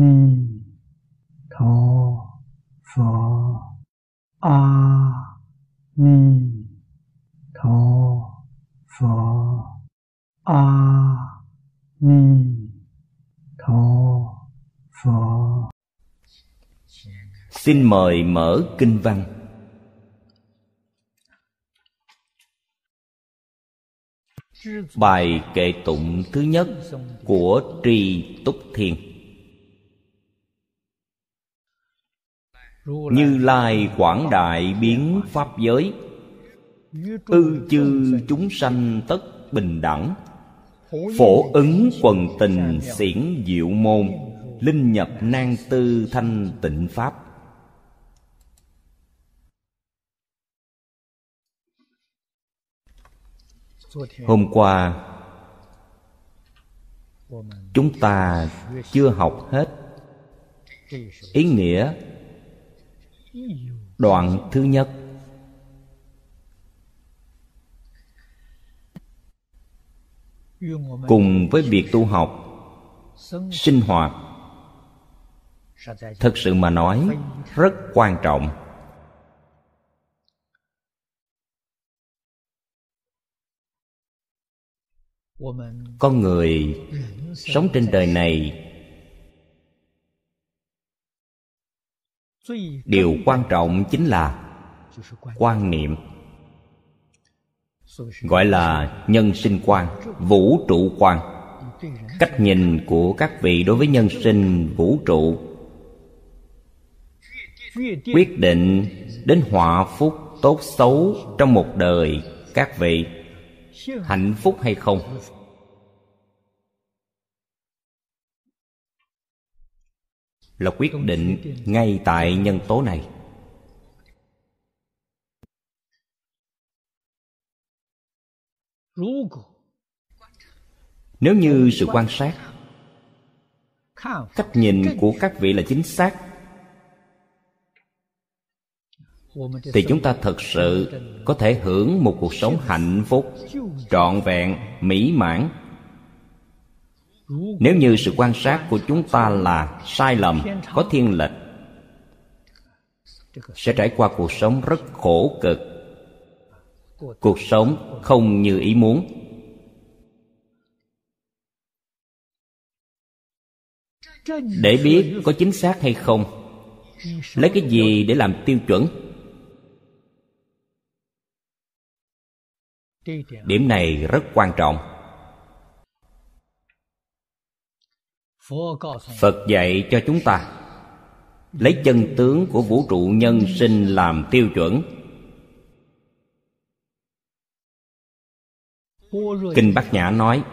ni tho pho. A ni tho pho. A ni tho pho. Xin mời mở kinh văn. Bài kệ tụng thứ nhất của tri túc thiên. Như lai quảng đại biến pháp giới. Ư chư chúng sanh tất bình đẳng. Phổ ứng quần tình xiển diệu môn. Linh nhập nan tư thanh tịnh pháp. Hôm qua, chúng ta chưa học hết ý nghĩa đoạn thứ nhất. Cùng với việc tu học, sinh hoạt thực sự mà nói, rất quan trọng. Con người sống trên đời này điều quan trọng chính là quan niệm, gọi là nhân sinh quan, vũ trụ quan. Cách nhìn của các vị đối với nhân sinh, vũ trụ quyết định đến họa phúc tốt xấu trong một đời các vị, hạnh phúc hay không. Là quyết định ngay tại nhân tố này. Nếu như sự quan sát cách nhìn của các vị là chính xác thì chúng ta thật sự có thể hưởng một cuộc sống hạnh phúc trọn vẹn mỹ mãn nếu như sự quan sát của chúng ta là sai lầm, có thiên lệch, sẽ trải qua cuộc sống rất khổ cực. Cuộc sống không như ý muốn. Để biết có chính xác hay không, lấy cái gì để làm tiêu chuẩn? Điểm này rất quan trọng. Phật dạy cho chúng ta, lấy chân tướng của vũ trụ nhân sinh làm tiêu chuẩn. Kinh bát nhã nói,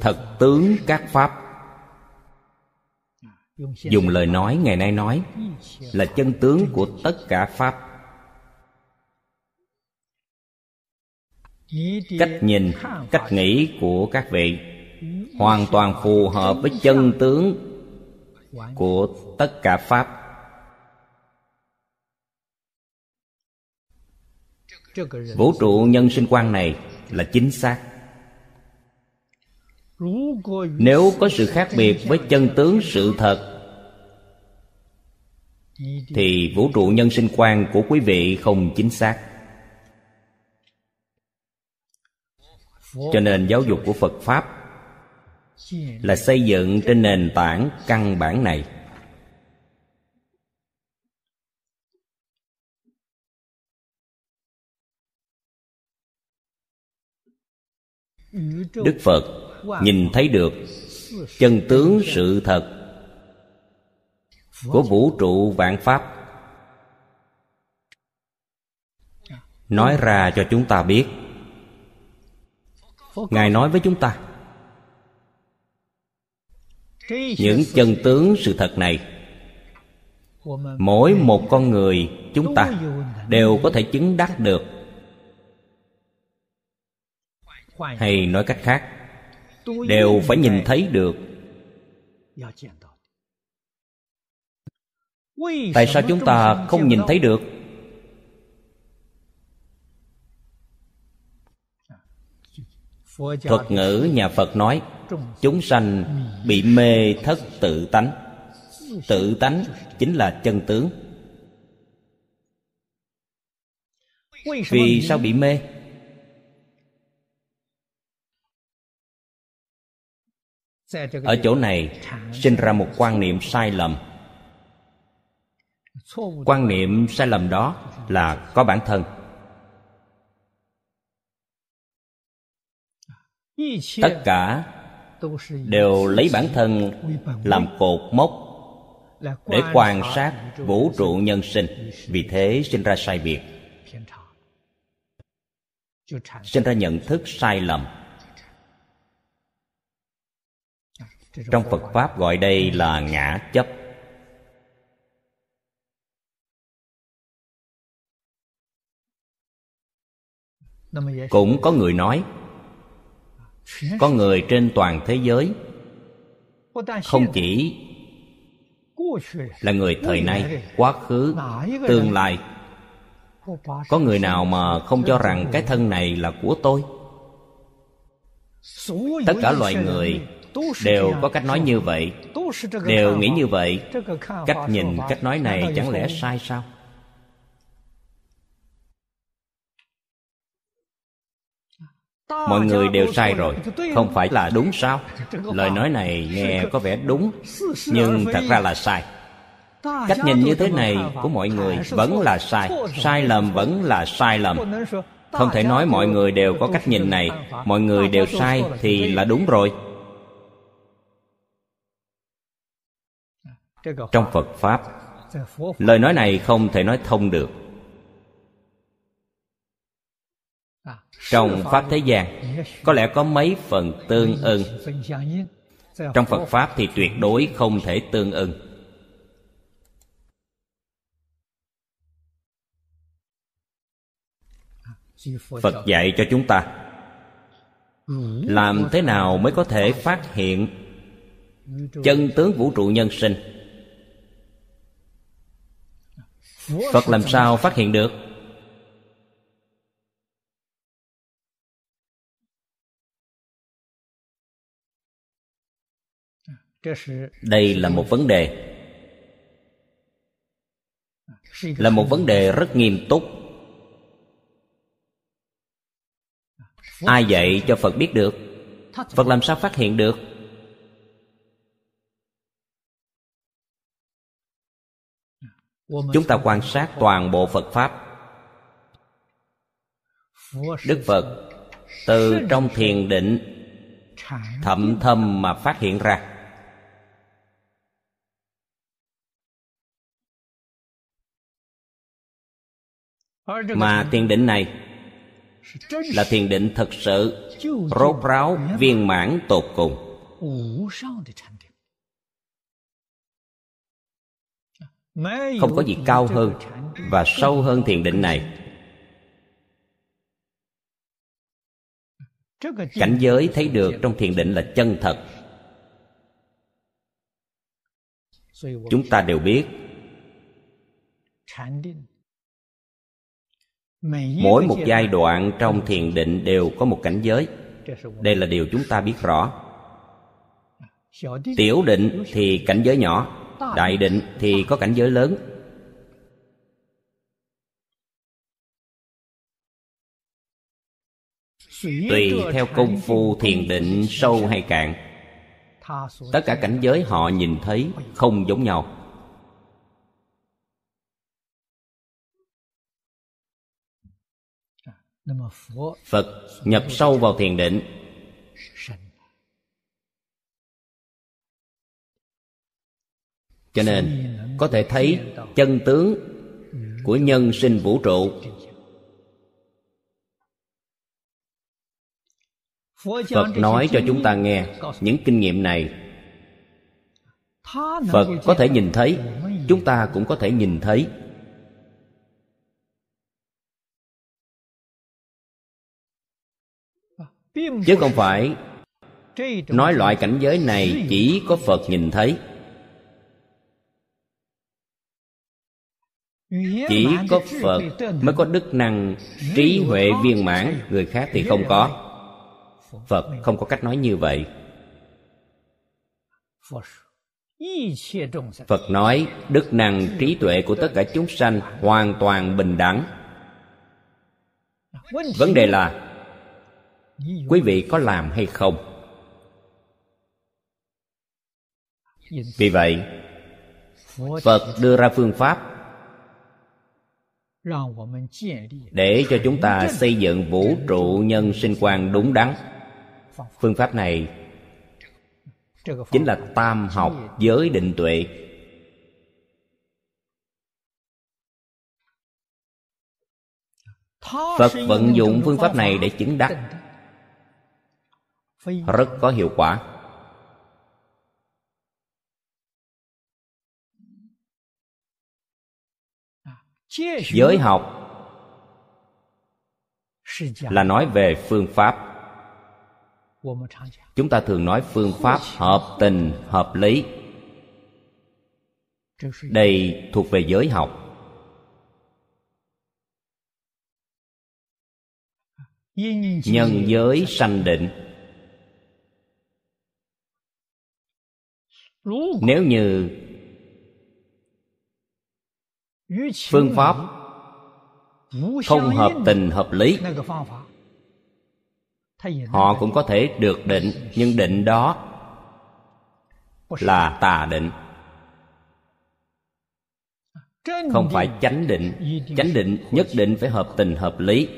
thật tướng các pháp. Dùng lời nói ngày nay nói là chân tướng của tất cả pháp. Cách nhìn, cách nghĩ của các vị hoàn toàn phù hợp với chân tướng của tất cả pháp. Vũ trụ nhân sinh quan này là chính xác. Nếu có sự khác biệt với chân tướng sự thật, thì vũ trụ nhân sinh quan của quý vị không chính xác. Cho nên giáo dục của phật pháp là xây dựng trên nền tảng căn bản này. Đức phật nhìn thấy được chân tướng sự thật của vũ trụ vạn pháp. Nói ra cho chúng ta biết. Ngài nói với chúng ta những chân tướng sự thật này, mỗi một con người chúng ta đều có thể chứng đắc được. Hay nói cách khác, đều phải nhìn thấy được. Tại sao chúng ta không nhìn thấy được? Thuật ngữ nhà phật nói, chúng sanh bị mê thất tự tánh. Tự tánh chính là chân tướng. Vì sao bị mê? Ở chỗ này sinh ra một quan niệm sai lầm. Quan niệm sai lầm đó là có bản thân. Tất cả đều lấy bản thân làm cột mốc để quan sát vũ trụ nhân sinh vì thế sinh ra sai biệt sinh ra nhận thức sai lầm trong phật pháp gọi đây là ngã chấp cũng có người nói có người trên toàn thế giới. Không chỉ là người thời nay, quá khứ, tương lai. Có người nào mà không cho rằng cái thân này là của tôi? Tất cả loài người đều có cách nói như vậy. Đều nghĩ như vậy. Cách nhìn, cách nói này chẳng lẽ sai sao? Mọi người đều sai rồi. Không phải là đúng sao? Lời nói này nghe có vẻ đúng nhưng thật ra là sai. Cách nhìn như thế này của mọi người vẫn là sai. Sai lầm vẫn là sai lầm. Không thể nói mọi người đều có cách nhìn này. Mọi người đều sai thì là đúng rồi. Trong phật pháp lời nói này không thể nói thông được trong pháp thế gian. Có lẽ có mấy phần tương ưng. Trong phật pháp thì tuyệt đối không thể tương ưng. Phật dạy cho chúng ta, làm thế nào mới có thể phát hiện chân tướng vũ trụ nhân sinh? Phật làm sao phát hiện được? Đây là một vấn đề. là một vấn đề rất nghiêm túc. Ai dạy cho phật biết được? Phật làm sao phát hiện được? Chúng ta quan sát toàn bộ phật pháp. Đức phật từ trong thiền định thậm thâm mà phát hiện ra mà thiền định này là thiền định thật sự, rốt ráo, viên mãn, tột cùng. Không có gì cao hơn và sâu hơn thiền định này. Cảnh giới thấy được trong thiền định là chân thật. Chúng ta đều biết mỗi một giai đoạn trong thiền định đều có một cảnh giới. Đây là điều chúng ta biết rõ. Tiểu định thì cảnh giới nhỏ đại định thì có cảnh giới lớn. Tùy theo công phu thiền định sâu hay cạn. Tất cả cảnh giới họ nhìn thấy không giống nhau phật. Nhập sâu vào thiền định. Cho nên có thể thấy chân tướng của nhân sinh vũ trụ. Phật nói cho chúng ta nghe những kinh nghiệm này. Phật có thể nhìn thấy chúng ta cũng có thể nhìn thấy chứ không phải nói loại cảnh giới này chỉ có phật nhìn thấy. Chỉ có phật mới có đức năng trí huệ viên mãn người khác thì không có. Phật không có cách nói như vậy. Phật nói đức năng trí tuệ của tất cả chúng sanh hoàn toàn bình đẳng. Vấn đề là quý vị có làm hay không? Vì vậy, phật đưa ra phương pháp để cho chúng ta xây dựng vũ trụ nhân sinh quan đúng đắn. Phương pháp này chính là tam học giới định tuệ. Phật vận dụng phương pháp này để chứng đắc rất có hiệu quả. Giới học là nói về phương pháp. chúng ta thường nói phương pháp hợp tình hợp lý. Đây thuộc về giới học. Nhân giới sanh định nếu như phương pháp không hợp tình hợp lý, họ cũng có thể được định, nhưng định đó là tà định. Không phải chánh định. Chánh định nhất định phải hợp tình hợp lý.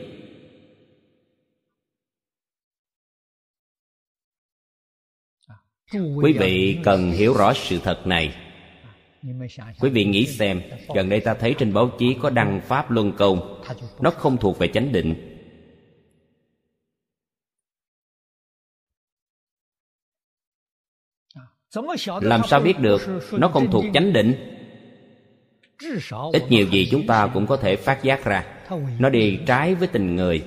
Quý vị cần hiểu rõ sự thật này. Quý vị nghĩ xem gần đây ta thấy trên báo chí có đăng pháp luân công. Nó không thuộc về chánh định. Làm sao biết được nó không thuộc chánh định? Ít nhiều gì chúng ta cũng có thể phát giác ra. Nó đi trái với tình người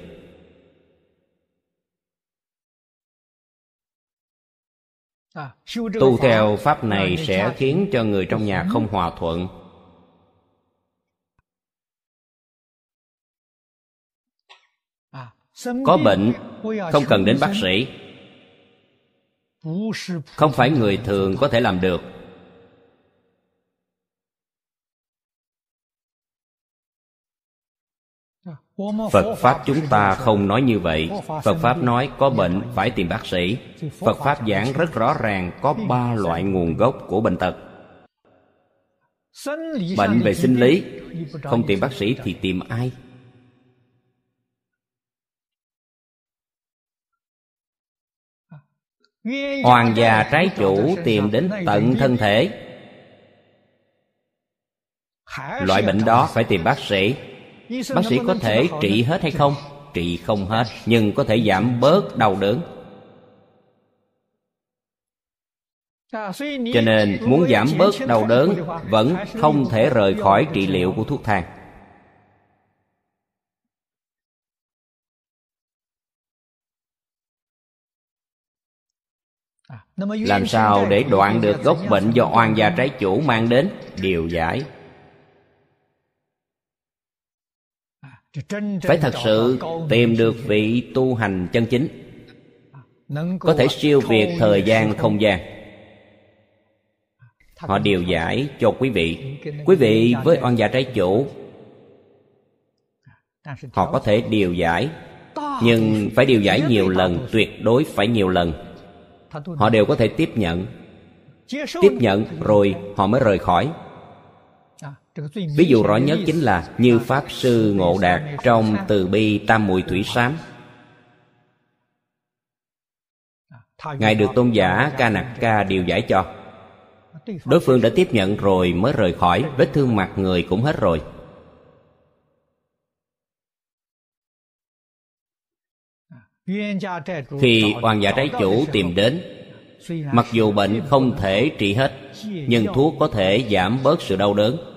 tu theo pháp này sẽ khiến cho người trong nhà không hòa thuận. Có bệnh không cần đến bác sĩ. Không phải người thường có thể làm được phật pháp chúng ta không nói như vậy. Phật pháp nói có bệnh phải tìm bác sĩ. Phật pháp giảng rất rõ ràng có ba loại nguồn gốc của bệnh tật. Bệnh về sinh lý, không tìm bác sĩ thì tìm ai? Hoàng già trái chủ tìm đến tận thân thể. Loại bệnh đó phải tìm bác sĩ. Bác sĩ có thể trị hết hay không? Trị không hết Nhưng có thể giảm bớt đau đớn. Cho nên muốn giảm bớt đau đớn Vẫn không thể rời khỏi trị liệu của thuốc thang. Làm sao để đoạn được gốc bệnh do oan gia trái chủ mang đến? Điều giải phải thật sự tìm được vị tu hành chân chính. Có thể siêu việt thời gian không gian. Họ điều giải cho quý vị. Quý vị với oan gia trái chủ, họ có thể điều giải, nhưng phải điều giải nhiều lần, tuyệt đối phải nhiều lần. Họ đều có thể tiếp nhận. Tiếp nhận rồi họ mới rời khỏi ví dụ rõ nhất chính là như pháp sư ngộ đạt trong từ bi tam muội thủy sám. Ngài được tôn giả ca nặc ca điều giải cho. Đối phương đã tiếp nhận rồi mới rời khỏi, vết thương mặt người cũng hết rồi. Khi hoàng giả trái chủ tìm đến, mặc dù bệnh không thể trị hết, nhưng thuốc có thể giảm bớt sự đau đớn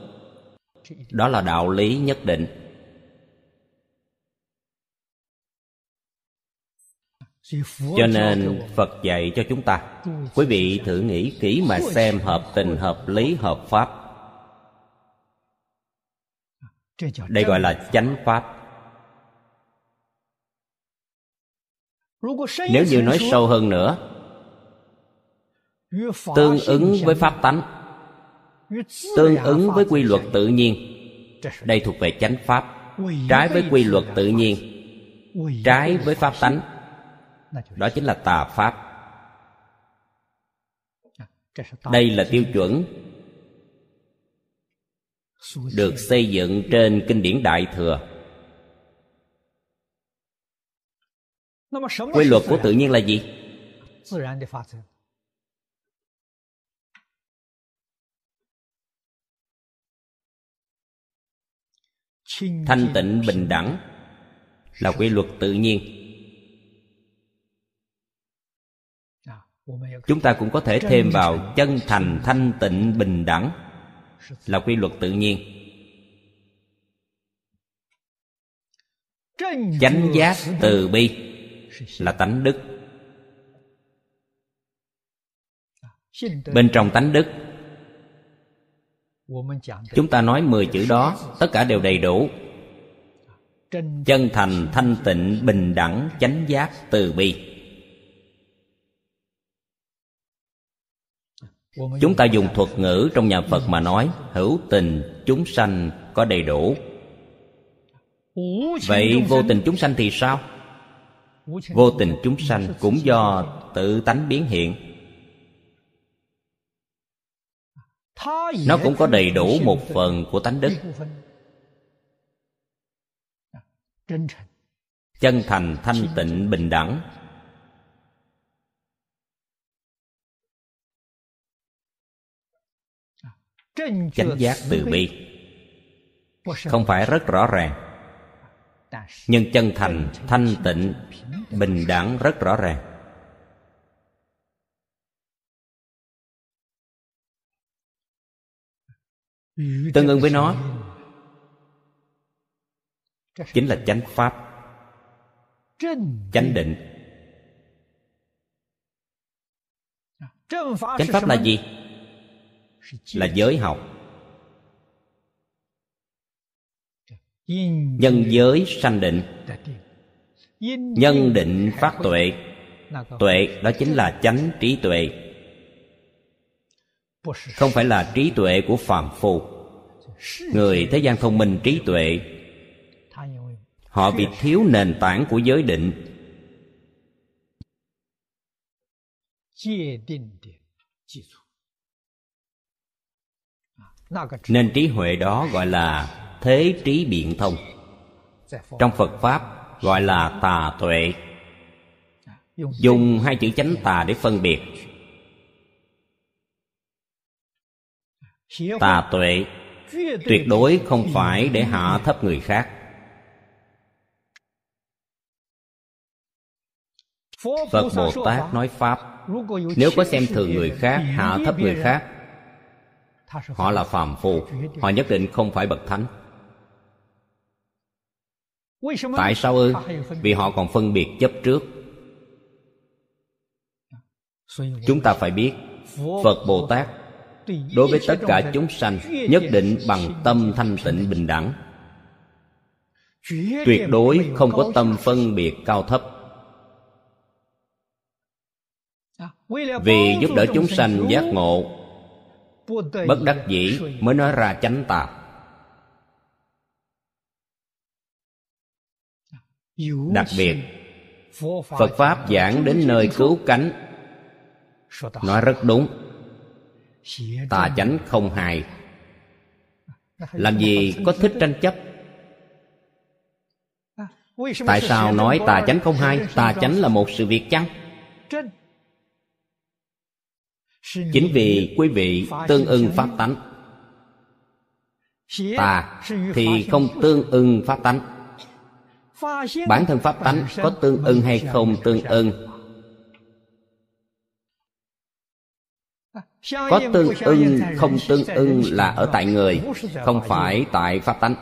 đó là đạo lý nhất định. Cho nên phật dạy cho chúng ta, quý vị thử nghĩ kỹ mà xem hợp tình, hợp lý, hợp pháp. Đây gọi là chánh pháp. Nếu như nói sâu hơn nữa, tương ứng với pháp tánh tương ứng với quy luật tự nhiên. Đây thuộc về chánh pháp. Trái với quy luật tự nhiên. Trái với pháp tánh. Đó chính là tà pháp. Đây là tiêu chuẩn được xây dựng trên kinh điển đại thừa. Quy luật của tự nhiên là gì? Thanh tịnh bình đẳng là quy luật tự nhiên. Chúng ta cũng có thể thêm vào chân thành thanh tịnh bình đẳng là quy luật tự nhiên. Chánh giác từ bi là tánh đức. Bên trong tánh đức chúng ta nói mười chữ đó, tất cả đều đầy đủ. Chân thành, thanh tịnh, bình đẳng, chánh giác, từ bi. Chúng ta dùng thuật ngữ trong nhà phật mà nói, hữu tình, chúng sanh có đầy đủ. Vậy vô tình chúng sanh thì sao? Vô tình chúng sanh cũng do tự tánh biến hiện. Nó cũng có đầy đủ một phần của tánh đức. Chân thành, thanh tịnh, bình đẳng. Chánh giác từ bi. Không phải rất rõ ràng. Nhưng chân thành, thanh tịnh, bình đẳng rất rõ ràng. Tương ứng với nó. chính là chánh pháp. Chánh định. Chánh pháp là gì? Là giới học. Nhân giới sanh định. Nhân định phát tuệ. tuệ đó chính là chánh trí tuệ không phải là trí tuệ của phàm phu. người thế gian thông minh trí tuệ họ bị thiếu nền tảng của giới định. nên trí huệ đó gọi là thế trí biện thông. trong phật pháp gọi là tà tuệ. dùng hai chữ chánh tà để phân biệt tà tuệ tuyệt đối không phải để hạ thấp người khác. Phật bồ tát nói pháp nếu có xem thường người khác hạ thấp người khác họ là phàm phu họ nhất định không phải bậc thánh. Tại sao ư? vì họ còn phân biệt chấp trước. Chúng ta phải biết phật bồ tát đối với tất cả chúng sanh, nhất định bằng tâm thanh tịnh bình đẳng. Tuyệt đối không có tâm phân biệt cao thấp. Vì giúp đỡ chúng sanh giác ngộ, bất đắc dĩ mới nói ra chánh tạp đặc biệt, phật pháp giảng đến nơi cứu cánh, nói rất đúng tà chánh không hài. Làm gì có thích tranh chấp? Tại sao nói tà chánh không hai? Tà chánh là một sự việc chăng? Chính vì quý vị tương ưng pháp tánh. Tà thì không tương ưng pháp tánh. Bản thân pháp tánh có tương ưng hay không tương ưng? Có tương ưng không tương ưng là ở tại người không phải tại pháp tánh.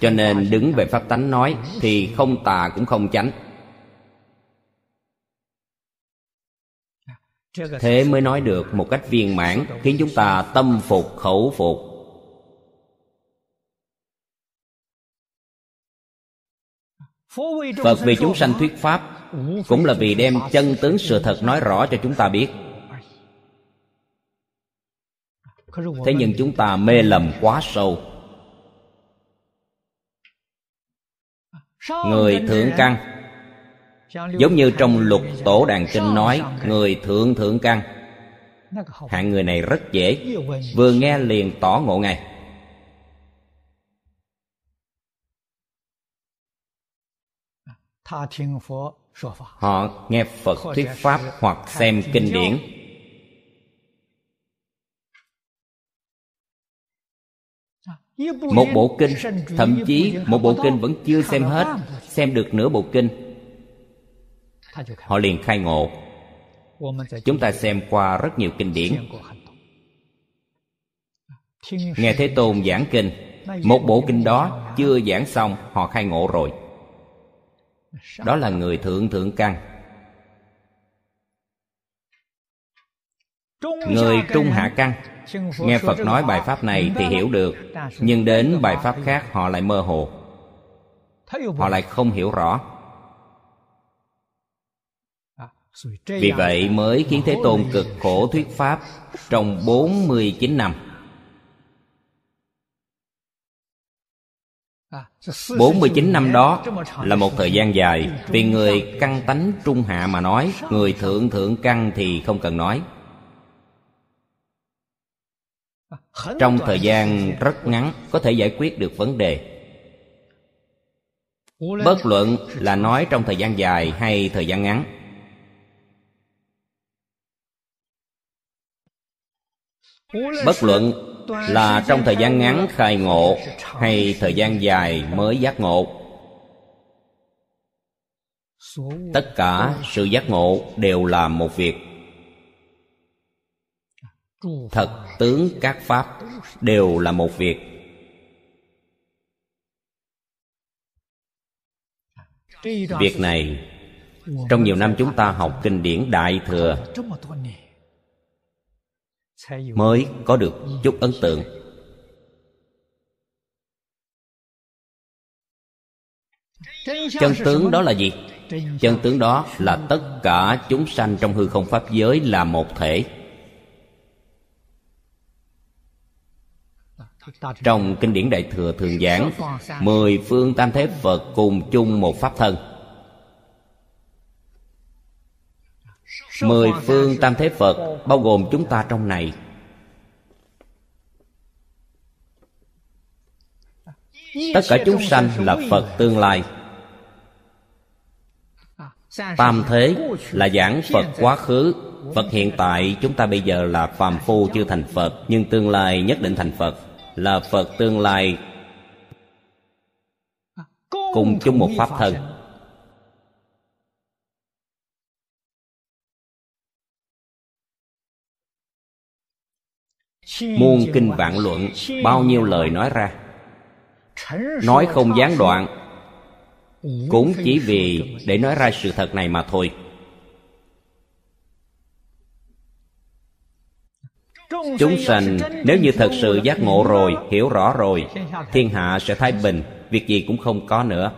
cho nên đứng về pháp tánh nói thì không tà cũng không chánh. Thế mới nói được một cách viên mãn khiến chúng ta tâm phục khẩu phục. Phật vì chúng sanh thuyết pháp cũng là vì đem chân tướng sự thật nói rõ cho chúng ta biết thế nhưng chúng ta mê lầm quá sâu. Người thượng căn, giống như trong lục tổ đàn kinh nói, người thượng thượng căn. Hạng người này rất dễ, vừa nghe liền tỏ ngộ ngay họ nghe phật thuyết pháp hoặc xem kinh điển. Một bộ kinh thậm chí một bộ kinh vẫn chưa xem hết xem được nửa bộ kinh. Họ liền khai ngộ. Chúng ta xem qua rất nhiều kinh điển. Nghe thế tôn giảng kinh một bộ kinh đó chưa giảng xong họ khai ngộ rồi. Đó là người thượng thượng căn. Người trung hạ căn nghe phật nói bài pháp này thì hiểu được nhưng đến bài pháp khác họ lại mơ hồ. Họ lại không hiểu rõ. Vì vậy mới khiến Thế Tôn cực khổ thuyết Pháp trong 49 năm. 49 năm đó là một thời gian dài Vì người căn tánh trung hạ mà nói Người thượng thượng căn thì không cần nói Trong thời gian rất ngắn Có thể giải quyết được vấn đề. Bất luận là nói trong thời gian dài hay thời gian ngắn. Bất luận là trong thời gian ngắn khai ngộ hay thời gian dài mới giác ngộ. Tất cả sự giác ngộ đều là một việc thật, tướng các pháp đều là một việc. Việc này, trong nhiều năm chúng ta học kinh điển đại thừa, mới có được chút ấn tượng. Chân tướng đó là gì? Chân tướng đó là tất cả chúng sanh trong hư không pháp giới là một thể. Trong kinh điển đại thừa thường giảng, mười phương tam thế phật cùng chung một pháp thân. Mười phương tam thế Phật Bao gồm chúng ta trong này. Tất cả chúng sanh là Phật tương lai. Tam thế là giảng Phật quá khứ. Phật hiện tại chúng ta bây giờ là phàm phu chưa thành Phật, Nhưng tương lai nhất định thành Phật. Là Phật tương lai. Cùng chung một Pháp thân. Muôn kinh vạn luận, bao nhiêu lời nói ra. Nói không gián đoạn, cũng chỉ vì để nói ra sự thật này mà thôi. Chúng sanh, nếu như thật sự giác ngộ rồi, hiểu rõ rồi, thiên hạ sẽ thái bình, việc gì cũng không có nữa.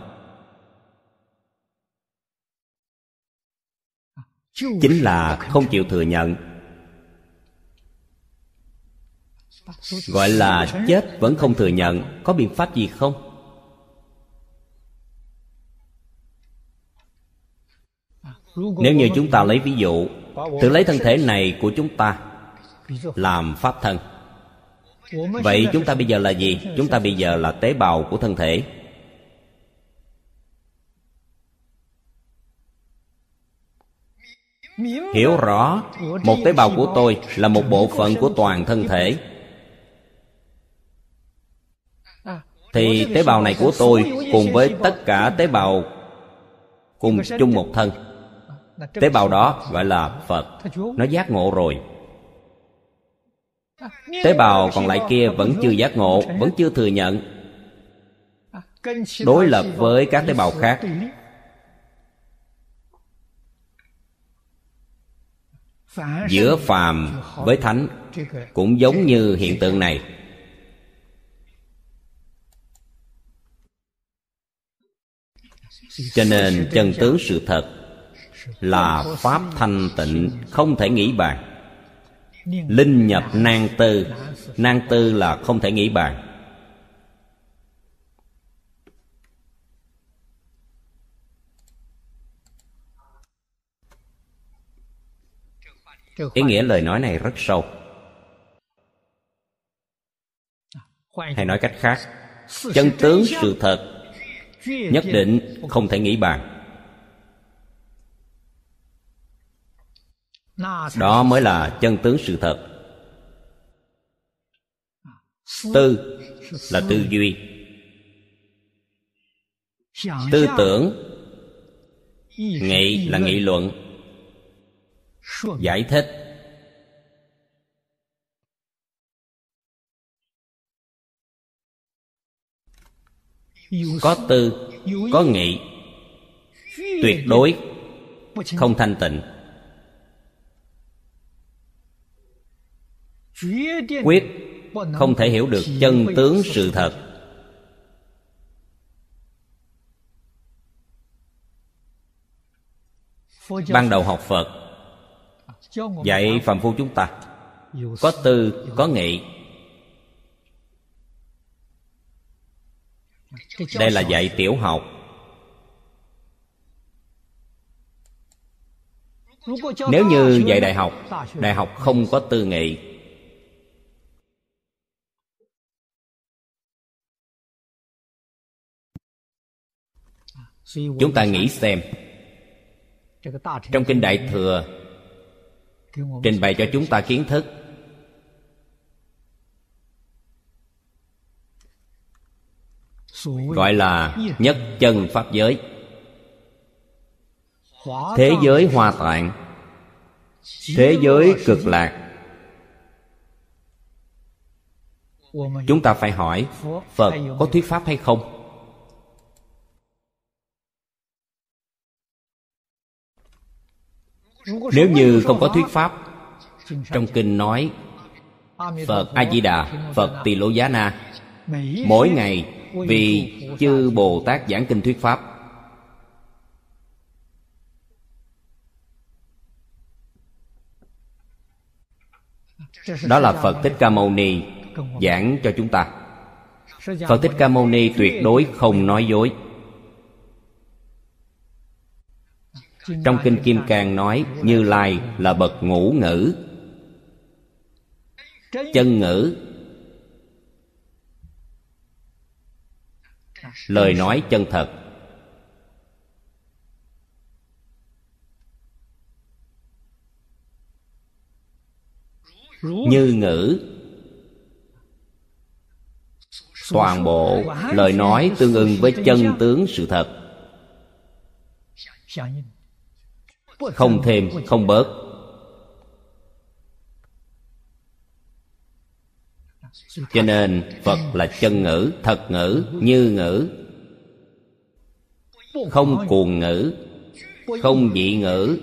Chính là không chịu thừa nhận. Gọi là chết vẫn không thừa nhận, có biện pháp gì không? Nếu như chúng ta lấy ví dụ, tự lấy thân thể này của chúng ta làm pháp thân. Vậy chúng ta bây giờ là gì? chúng ta bây giờ là tế bào của thân thể. Hiểu rõ một tế bào của tôi là một bộ phận của toàn thân thể. Thì tế bào này của tôi cùng với tất cả tế bào cùng chung một thân. Tế bào đó gọi là phật. Nó giác ngộ rồi tế bào còn lại kia vẫn chưa giác ngộ, vẫn chưa thừa nhận. Đối lập với các tế bào khác. Giữa phàm với thánh cũng giống như hiện tượng này. Cho nên chân tướng sự thật là pháp thanh tịnh không thể nghĩ bàn linh nhập nan tư. Nang tư là không thể nghĩ bàn. Ý nghĩa lời nói này rất sâu. Hay nói cách khác, Chân tướng sự thật Nhất định không thể nghĩ bàn. Đó mới là chân tướng sự thật. Tư là tư duy. Tư tưởng Nghị là nghị luận. Giải thích. Có tư, có nghị. Tuyệt đối Không thanh tịnh Quyết không thể hiểu được chân tướng sự thật. Ban đầu học phật, dạy phàm phu chúng ta. Có tư, có nghị. Đây là dạy tiểu học. Nếu như dạy đại học đại học không có tư nghị chúng ta nghĩ xem. Trong kinh đại thừa, trình bày cho chúng ta kiến thức. Gọi là nhất chân pháp giới. Thế giới hoa tạng. Thế giới cực lạc. Chúng ta phải hỏi, phật có thuyết pháp hay không? Nếu như không có thuyết pháp, trong kinh nói, phật a di đà phật tỳ lô giá na mỗi ngày vì chư bồ tát giảng kinh thuyết pháp. Đó là phật thích ca mâu ni giảng cho chúng ta. Phật thích ca mâu ni tuyệt đối không nói dối. Trong kinh kim cang nói, như lai là bậc ngũ ngữ. Chân ngữ. Lời nói chân thật. Như ngữ. Toàn bộ lời nói tương ưng với chân tướng sự thật không thêm, không bớt. Cho nên, phật là chân ngữ, thật ngữ, như ngữ. Không cuồng ngữ, không dị ngữ.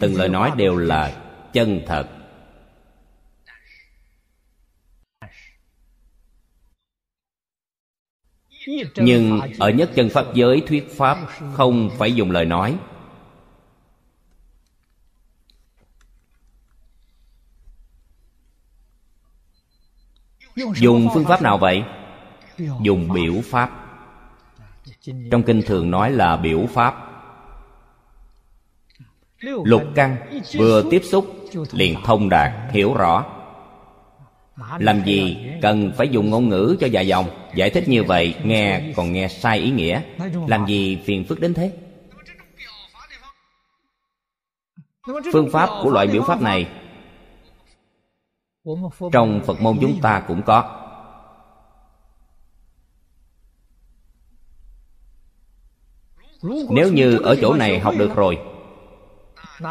Từng lời nói đều là chân thật. Nhưng ở nhất chân pháp giới, thuyết pháp không phải dùng lời nói. Dùng phương pháp nào vậy? Dùng biểu pháp. Trong kinh thường nói là biểu pháp. Lục căn vừa tiếp xúc, liền thông đạt, hiểu rõ làm gì cần phải dùng ngôn ngữ cho dài dòng? Giải thích như vậy nghe còn nghe sai ý nghĩa. Làm gì phiền phức đến thế? Phương pháp của loại biểu pháp này trong phật môn chúng ta cũng có. Nếu như ở chỗ này học được rồi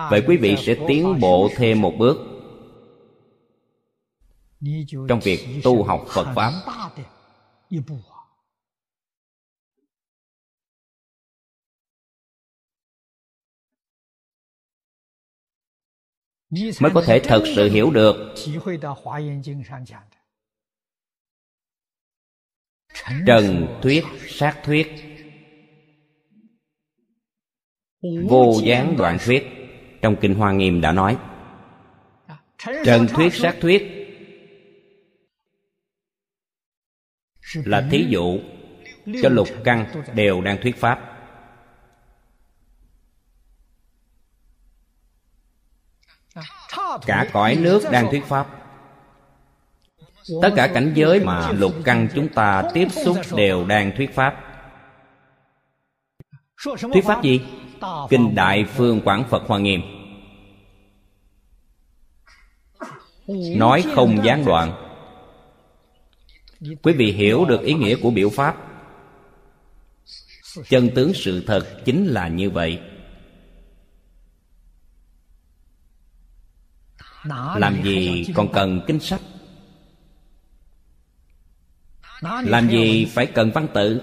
vậy quý vị sẽ tiến bộ thêm một bước trong việc tu học phật pháp. mới có thể thật sự hiểu được trần thuyết sát thuyết. vô gián đoạn thuyết. trong kinh hoa nghiêm đã nói. Trần thuyết sát thuyết là thí dụ cho lục căn đều đang thuyết pháp. cả cõi nước đang thuyết pháp. tất cả cảnh giới mà lục căn chúng ta tiếp xúc đều đang thuyết pháp. thuyết pháp gì? kinh đại phương quảng phật hoa nghiêm. nói không gián đoạn quý vị hiểu được ý nghĩa của biểu pháp. Chân tướng sự thật chính là như vậy. Làm gì còn cần kinh sách? Làm gì phải cần văn tự?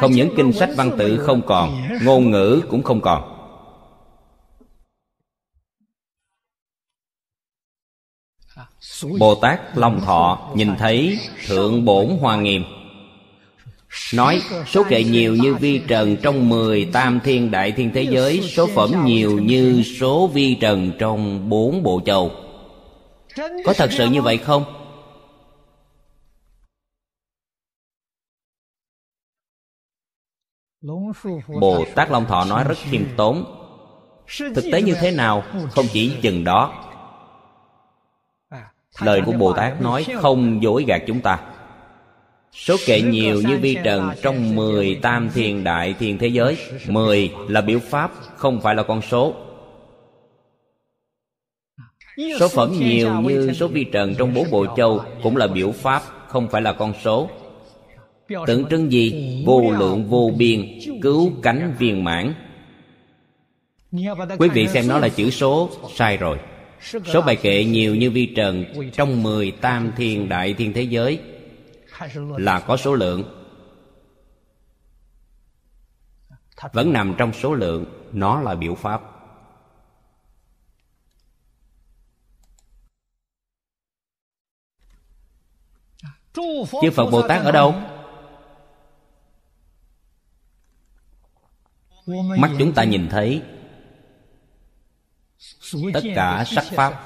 Không những kinh sách văn tự không còn, ngôn ngữ cũng không còn. Bồ tát long thọ nhìn thấy thượng bổn hoa nghiêm. Nói, số kệ nhiều như vi trần trong mười tam thiên đại thiên thế giới, Số phẩm nhiều như số vi trần trong bốn bộ châu. Có thật sự như vậy không? Bồ Tát Long Thọ nói rất khiêm tốn. Thực tế như thế nào Không chỉ chừng đó. Lời của Bồ Tát nói không dối gạt chúng ta. Số kệ nhiều như vi trần trong mười tam thiền đại thiền thế giới. Mười là biểu pháp, không phải là con số. Số phẩm nhiều như số vi trần trong bốn bộ châu Cũng là biểu pháp, không phải là con số. Tượng trưng gì? Vô lượng vô biên Cứu cánh viên mãn. Quý vị xem nó là chữ số Sai rồi. Số bài kệ nhiều như vi trần Trong mười tam thiên đại thiên thế giới Là có số lượng. Vẫn nằm trong số lượng Nó là biểu pháp. Chư Phật Bồ Tát ở đâu? Mắt chúng ta nhìn thấy tất cả sắc pháp.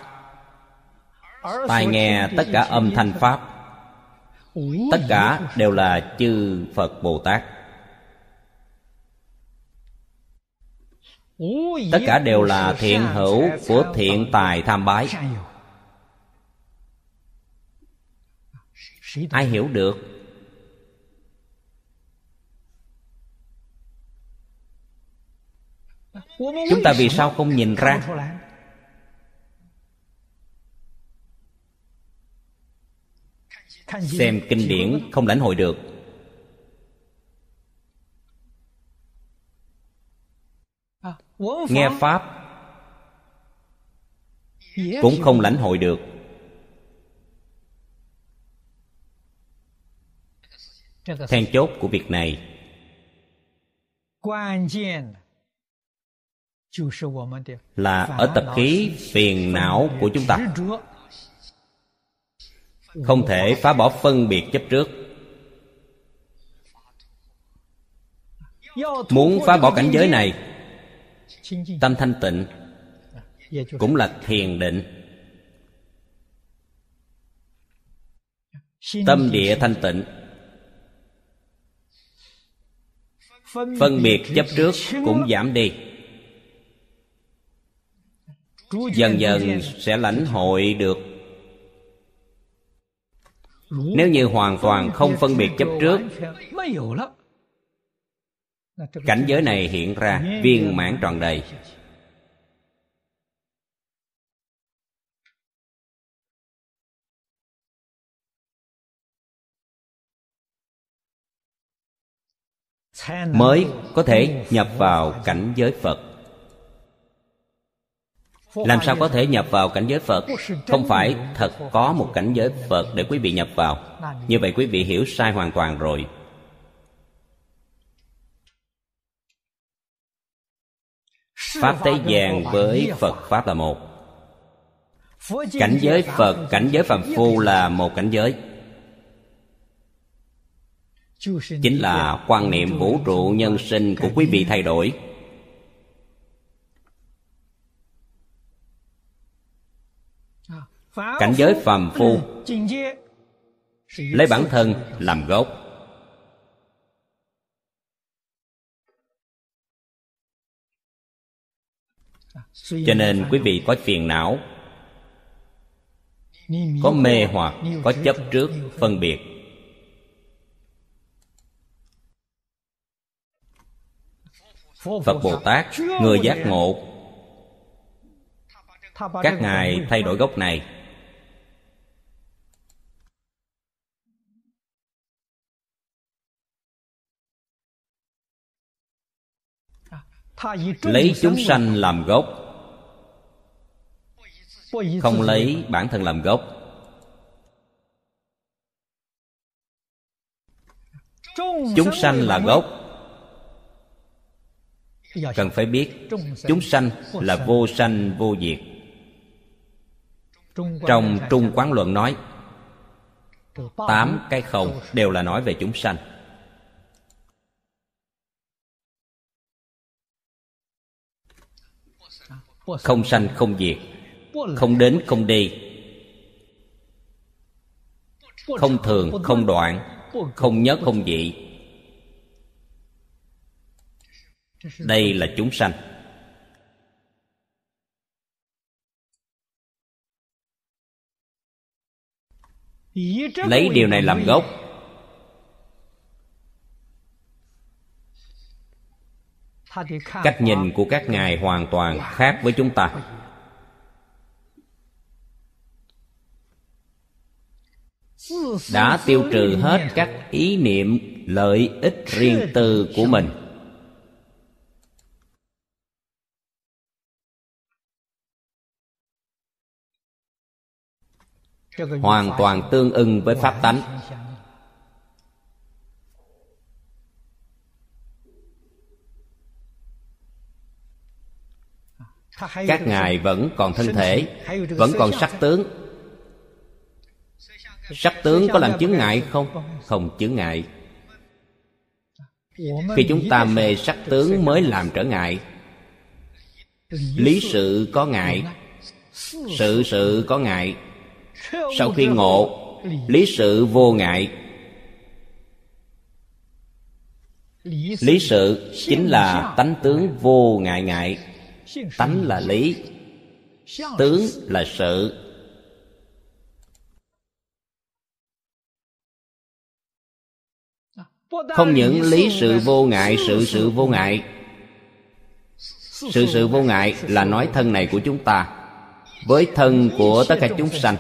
Tai nghe tất cả âm thanh pháp. Tất cả đều là chư phật bồ tát. Tất cả đều là thiện hữu của thiện tài tham bái. Ai hiểu được? Chúng ta vì sao không nhìn ra xem kinh điển không lãnh hội được. Nghe pháp cũng không lãnh hội được. Then chốt của việc này. Là ở tập khí phiền não của chúng ta không thể phá bỏ phân biệt chấp trước. Muốn phá bỏ cảnh giới này, tâm thanh tịnh cũng là thiền định. Tâm địa thanh tịnh, phân biệt chấp trước cũng giảm đi. Dần dần sẽ lãnh hội được nếu như hoàn toàn không phân biệt chấp trước cảnh giới này hiện ra viên mãn tròn đầy. Mới có thể nhập vào cảnh giới phật làm sao có thể nhập vào cảnh giới phật? Không phải thật có một cảnh giới phật để quý vị nhập vào. Như vậy quý vị hiểu sai hoàn toàn rồi. Pháp thế gian với phật pháp là một. Cảnh giới phật, cảnh giới phàm phu là một cảnh giới. Chính là quan niệm vũ trụ nhân sinh của quý vị thay đổi. Cảnh giới phàm phu. Lấy bản thân làm gốc. Cho nên quý vị có phiền não có mê hoặc có chấp trước phân biệt. Phật bồ tát người giác ngộ. Các ngài thay đổi gốc này lấy chúng sanh làm gốc. Không lấy bản thân làm gốc. Chúng sanh là gốc. cần phải biết chúng sanh là vô sanh vô diệt. Trong trung quán luận nói tám cái không đều là nói về chúng sanh không sanh, không diệt. Không đến, không đi. Không thường, không đoạn. Không nhớ, không dị. Đây là chúng sanh. Lấy điều này làm gốc. Cách nhìn của các ngài hoàn toàn khác với chúng ta. Đã tiêu trừ hết các ý niệm lợi ích riêng tư của mình. Hoàn toàn tương ưng với pháp tánh. Các ngài vẫn còn thân thể vẫn còn sắc tướng. Sắc tướng có làm chứng ngại không? không? Chứng ngại. Khi chúng ta mê sắc tướng mới làm trở ngại. Lý sự có ngại. sự sự có ngại. Sau khi ngộ lý sự vô ngại. Lý sự chính là tánh tướng vô ngại ngại tánh là lý tướng là sự. Không những lý sự vô ngại sự sự vô ngại. Sự sự vô ngại là nói thân này của chúng ta với thân của tất cả chúng sanh.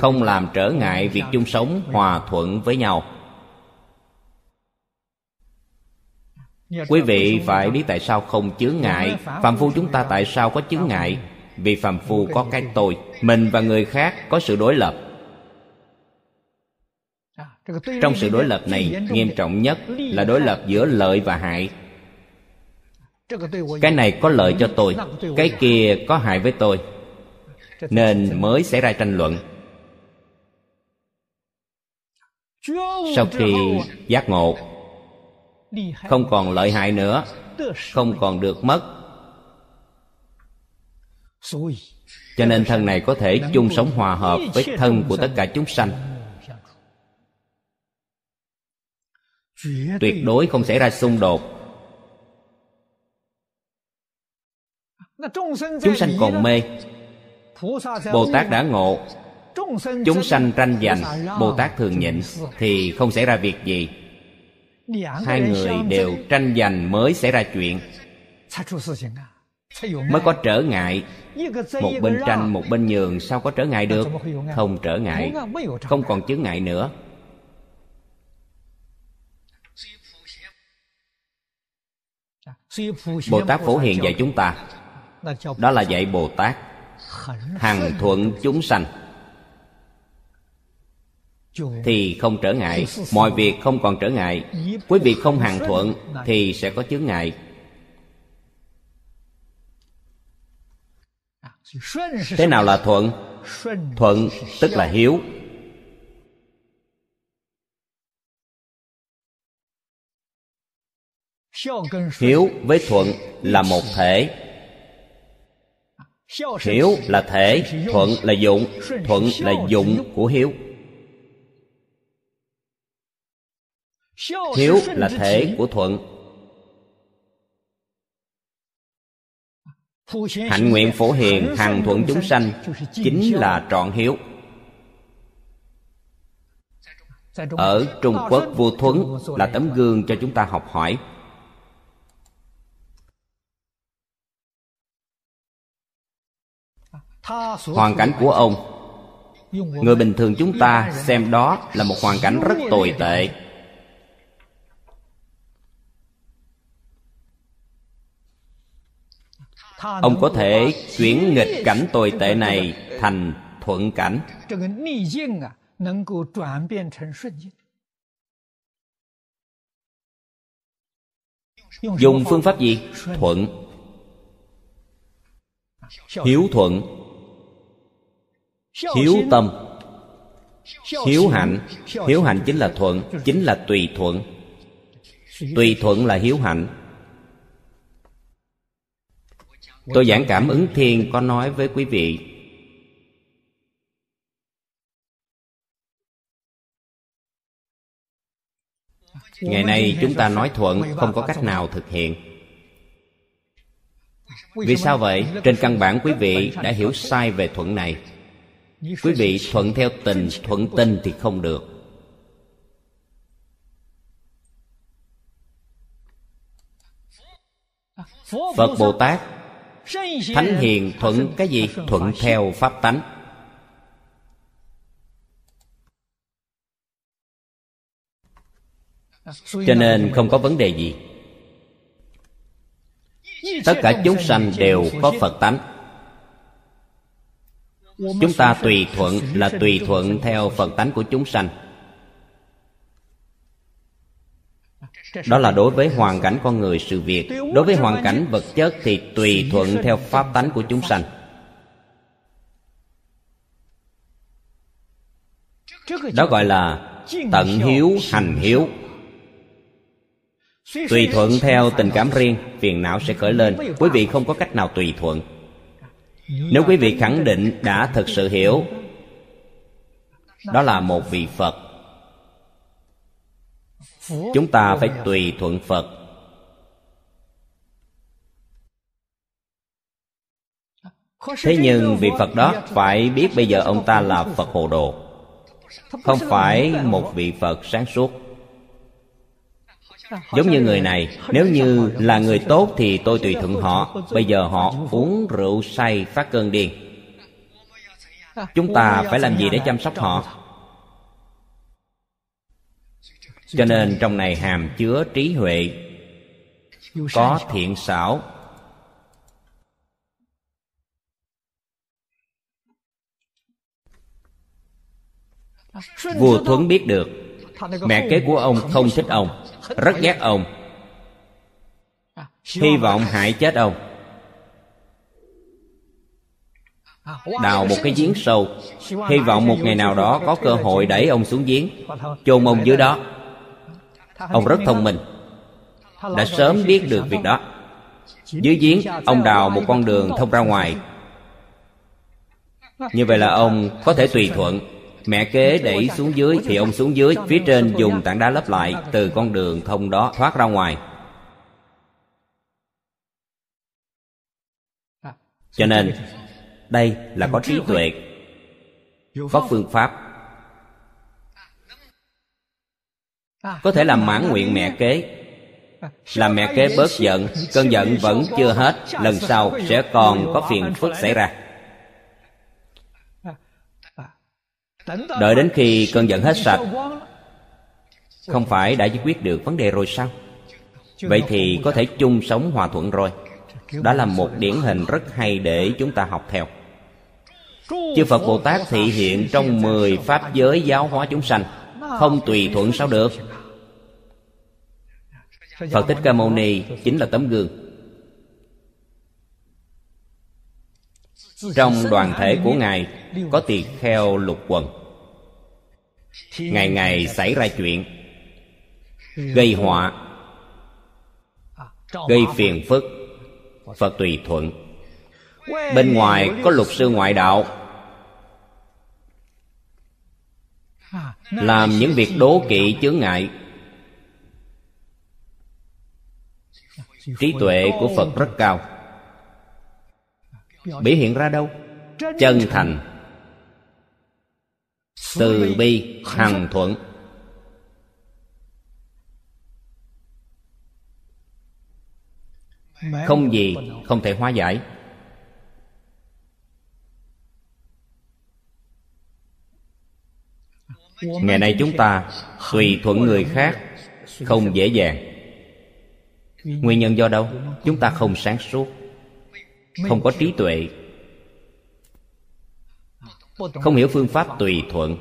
Không làm trở ngại việc chung sống hòa thuận với nhau quý vị phải biết tại sao không chướng ngại phạm phu chúng ta tại sao có chướng ngại? Vì phạm phu có cái tôi mình và người khác có sự đối lập. Trong sự đối lập này nghiêm trọng nhất là đối lập giữa lợi và hại. Cái này có lợi cho tôi cái kia có hại với tôi. Nên mới xảy ra tranh luận. Sau khi giác ngộ không còn lợi hại nữa. không còn được mất. cho nên thân này có thể chung sống hòa hợp với thân của tất cả chúng sanh. Tuyệt đối không xảy ra xung đột. Chúng sanh còn mê. Bồ tát đã ngộ. Chúng sanh tranh giành bồ tát thường nhịn. thì không xảy ra việc gì hai người đều tranh giành mới xảy ra chuyện. mới có trở ngại. một bên tranh một bên nhường sao có trở ngại được? không trở ngại. không còn chướng ngại nữa. Bồ tát phổ hiện dạy chúng ta. Đó là dạy bồ tát. Hằng thuận chúng sanh thì không trở ngại. Mọi việc không còn trở ngại. Quý vị không hằng thuận thì sẽ có chướng ngại. Thế nào là thuận? Thuận tức là hiếu. Hiếu với thuận là một thể. Hiếu là thể, thuận là dụng, thuận là dụng của hiếu. Hiếu là thể của thuận. Hạnh nguyện phổ hiền hằng thuận chúng sanh chính là trọn hiếu. Ở trung quốc vua thuấn là tấm gương cho chúng ta học hỏi. Hoàn cảnh của ông người bình thường chúng ta xem đó là một hoàn cảnh rất tồi tệ ông có thể chuyển nghịch cảnh tồi tệ này thành thuận cảnh. Dùng phương pháp gì? Thuận. Hiếu thuận. Hiếu tâm. Hiếu hạnh. Hiếu hạnh chính là thuận, chính là tùy thuận. Tùy thuận là hiếu hạnh tôi giảng cảm ứng thiên có nói với quý vị. Ngày nay chúng ta nói thuận, không có cách nào thực hiện. Vì sao vậy? Trên căn bản, quý vị đã hiểu sai về thuận này. Quý vị thuận theo tình, thuận tình thì không được. Phật bồ tát thánh hiền thuận cái gì? Thuận theo pháp tánh. Cho nên không có vấn đề gì. Tất cả chúng sanh đều có phật tánh. Chúng ta tùy thuận là tùy thuận theo phật tánh của chúng sanh đó là đối với hoàn cảnh con người sự việc. Đối với hoàn cảnh vật chất thì tùy thuận theo pháp tánh của chúng sanh. Đó gọi là tận hiếu, hành hiếu. Tùy thuận theo tình cảm riêng, phiền não sẽ khởi lên. Quý vị không có cách nào tùy thuận. Nếu quý vị khẳng định đã thực sự hiểu, đó là một vị phật chúng ta phải tùy thuận phật. Thế nhưng vị phật đó, phải biết bây giờ ông ta là phật hồ đồ. Không phải một vị phật sáng suốt. Giống như người này, nếu như là người tốt thì tôi tùy thuận họ. Bây giờ họ uống rượu say phát cơn điên chúng ta phải làm gì để chăm sóc họ? Cho nên trong này hàm chứa trí huệ. Có thiện xảo. Vua thuấn biết được, mẹ kế của ông không thích ông, rất ghét ông. Hy vọng hại chết ông. Đào một cái giếng sâu. Hy vọng một ngày nào đó có cơ hội đẩy ông xuống giếng. Chôn ông dưới đó ông rất thông minh. Đã sớm biết được việc đó. Dưới giếng, ông đào một con đường thông ra ngoài. Như vậy là ông có thể tùy thuận. Mẹ kế đẩy xuống dưới thì ông xuống dưới, Phía trên dùng tảng đá lấp lại Từ con đường thông đó thoát ra ngoài. Cho nên, Đây là có trí tuệ. Có phương pháp Có thể làm mãn nguyện mẹ kế. Làm mẹ kế bớt giận, Cơn giận vẫn chưa hết, Lần sau sẽ còn có phiền phức xảy ra. Đợi đến khi cơn giận hết sạch, không phải đã giải quyết được vấn đề rồi sao? Vậy thì có thể chung sống hòa thuận rồi. Đó là một điển hình rất hay để chúng ta học theo. Chư phật bồ tát thị hiện trong mười pháp giới giáo hóa chúng sanh. Không tùy thuận sao được? Phật thích ca mâu ni chính là tấm gương. Trong đoàn thể của ngài, có tỳ kheo lục quần. Ngày ngày xảy ra chuyện, gây họa, gây phiền phức. Phật tùy thuận. Bên ngoài có luật sư ngoại đạo. Làm những việc đố kỵ chướng ngại. Trí tuệ của phật rất cao. Biểu hiện ra đâu? Chân thành. Từ bi, hằng thuận. Không gì không thể hóa giải. Ngày nay chúng ta tùy thuận người khác, không dễ dàng nguyên nhân do đâu? Chúng ta không sáng suốt, không có trí tuệ. Không hiểu phương pháp tùy thuận.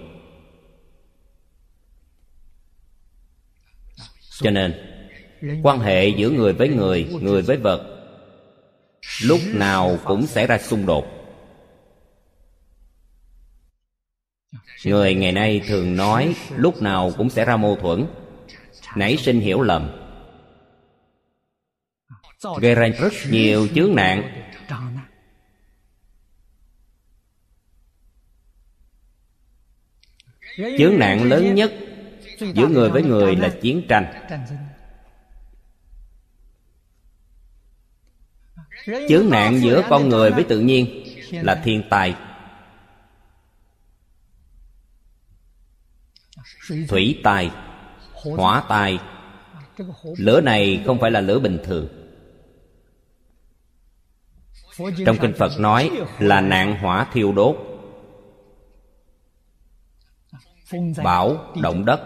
Cho nên, quan hệ giữa người với người người với vật, lúc nào cũng xảy ra xung đột. Người ngày nay thường nói lúc nào cũng sẽ ra mâu thuẫn. Nảy sinh hiểu lầm gây ra rất nhiều chướng nạn. Chướng nạn lớn nhất giữa người với người là chiến tranh. Chướng nạn giữa con người với tự nhiên là thiên tai thủy tai hỏa tai lửa này không phải là lửa bình thường trong kinh phật nói là nạn hỏa thiêu đốt. Bão động đất.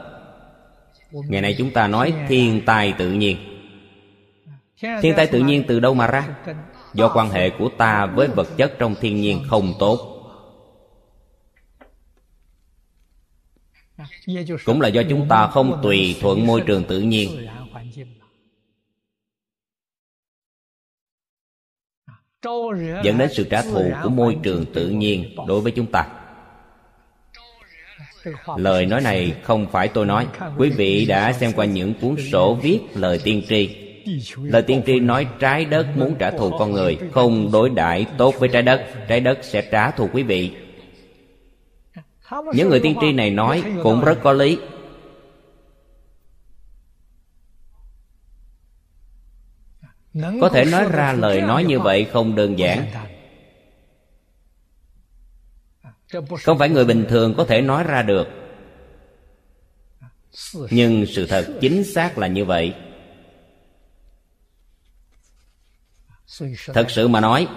Ngày nay chúng ta nói thiên tai tự nhiên. Thiên tai tự nhiên từ đâu mà ra? Do quan hệ của ta với vật chất trong thiên nhiên không tốt. Cũng là do chúng ta không tùy thuận môi trường tự nhiên. Dẫn đến sự trả thù của môi trường tự nhiên đối với chúng ta. Lời nói này không phải tôi nói. Quý vị đã xem qua những cuốn sổ viết lời tiên tri. Lời tiên tri nói trái đất muốn trả thù con người, không đối đãi tốt với trái đất. Trái đất sẽ trả thù quý vị. Những người tiên tri này nói cũng rất có lý. Có thể nói ra lời nói như vậy không đơn giản. không phải người bình thường có thể nói ra được. Nhưng sự thật chính xác là như vậy. Thật sự mà nói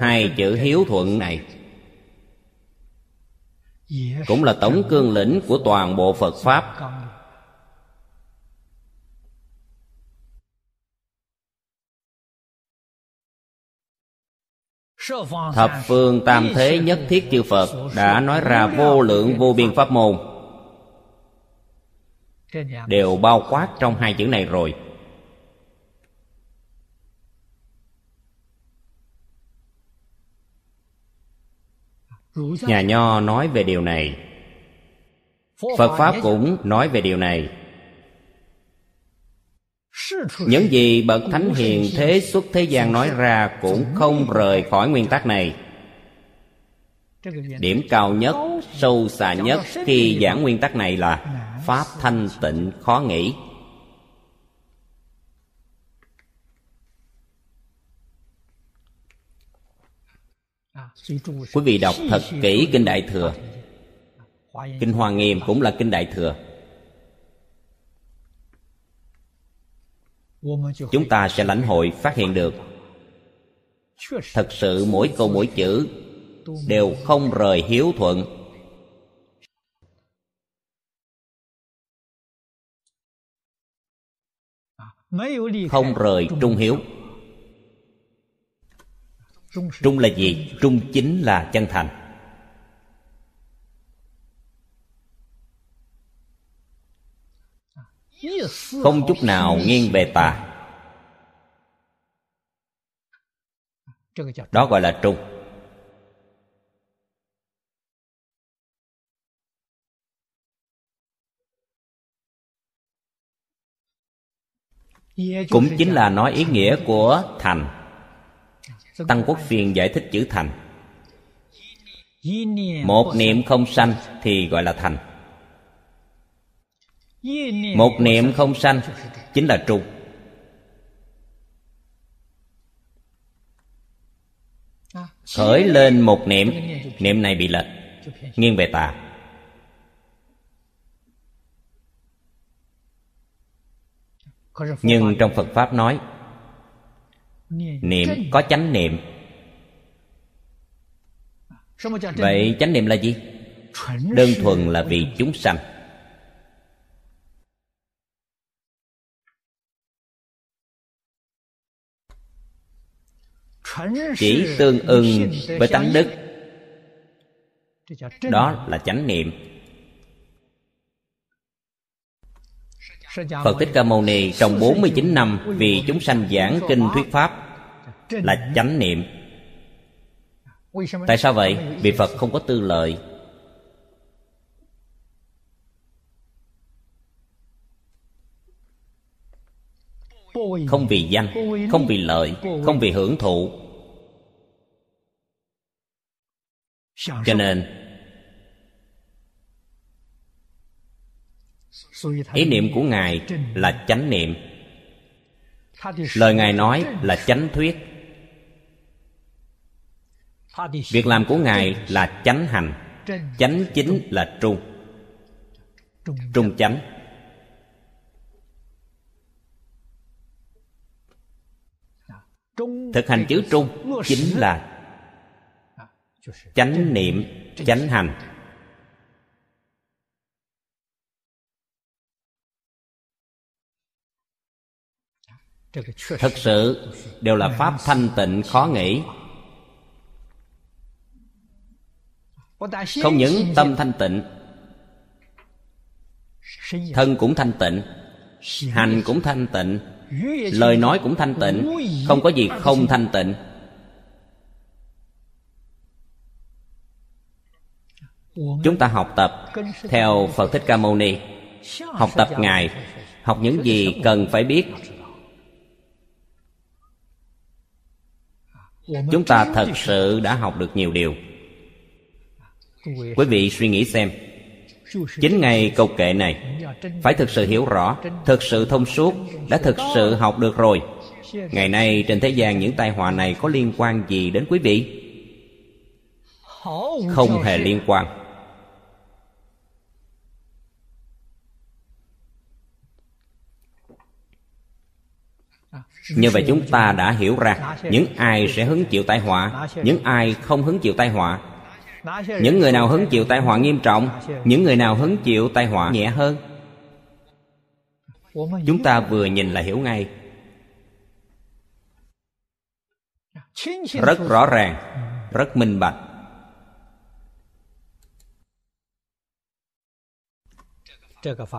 hai chữ hiếu thuận này cũng là tổng cương lĩnh của toàn bộ phật pháp thập phương tam thế nhất thiết chư phật đã nói ra vô lượng vô biên pháp môn. Đều bao quát trong hai chữ này rồi. Nhà nho nói về điều này. Phật pháp cũng nói về điều này những gì bậc thánh hiền thế xuất thế gian nói ra cũng không rời khỏi nguyên tắc này. Điểm cao nhất sâu xa nhất khi giảng nguyên tắc này là pháp thanh tịnh khó nghĩ. Quý vị đọc thật kỹ kinh đại thừa. Kinh hoa nghiêm cũng là kinh đại thừa chúng ta sẽ lãnh hội phát hiện được. Thật sự mỗi câu mỗi chữ đều không rời hiếu thuận. Không rời trung hiếu. Trung là gì? Trung chính là chân thành. Không chút nào nghiêng về tà đó gọi là trung. Cũng chính là nói ý nghĩa của thành. Tăng quốc phiền giải thích chữ thành. Một niệm không sanh thì gọi là thành một niệm không sanh, chính là trung khởi lên một niệm niệm này bị lệch, nghiêng về tà. Nhưng trong phật pháp nói, niệm có chánh niệm. Vậy chánh niệm là gì? Đơn thuần là vì chúng sanh. Chỉ tương ưng với tánh đức. Đó là chánh niệm. Phật Thích Ca Mâu Ni trong 49 năm vì chúng sanh giảng kinh thuyết pháp là chánh niệm. Tại sao vậy? Vì Phật không có tư lợi. Không vì danh, không vì lợi, không vì hưởng thụ. Cho nên ý niệm của ngài là chánh niệm. Lời ngài nói là chánh thuyết. Việc làm của ngài là chánh hành chánh chính là trung. Trung chánh. Thực hành chữ trung chính là chánh niệm chánh hành thật sự đều là pháp thanh tịnh khó nghĩ không những tâm thanh tịnh thân cũng thanh tịnh hành cũng thanh tịnh lời nói cũng thanh tịnh không có gì không thanh tịnh chúng ta học tập theo phật thích ca mâu ni. Học tập ngài học những gì cần phải biết. chúng ta thật sự đã học được nhiều điều. Quý vị suy nghĩ xem. Chính ngày câu kệ này phải thực sự hiểu rõ thực sự thông suốt đã thực sự học được rồi. Ngày nay trên thế gian những tai họa này có liên quan gì đến quý vị? Không hề liên quan như vậy chúng ta đã hiểu ra, những ai sẽ hứng chịu tai họa, những ai không hứng chịu tai họa. Những người nào hứng chịu tai họa nghiêm trọng, những người nào hứng chịu tai họa nhẹ hơn? Chúng ta vừa nhìn là hiểu ngay. Rất rõ ràng, rất minh bạch.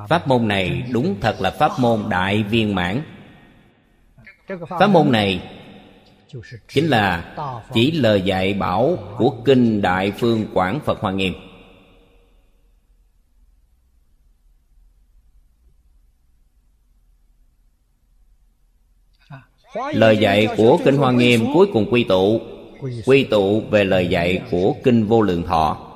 Pháp môn này đúng thật là pháp môn đại viên mãn pháp môn này chính là chỉ lời dạy bảo của kinh đại phương quảng phật hoa nghiêm. Lời dạy của kinh hoa nghiêm cuối cùng quy tụ quy tụ về lời dạy của kinh vô lượng thọ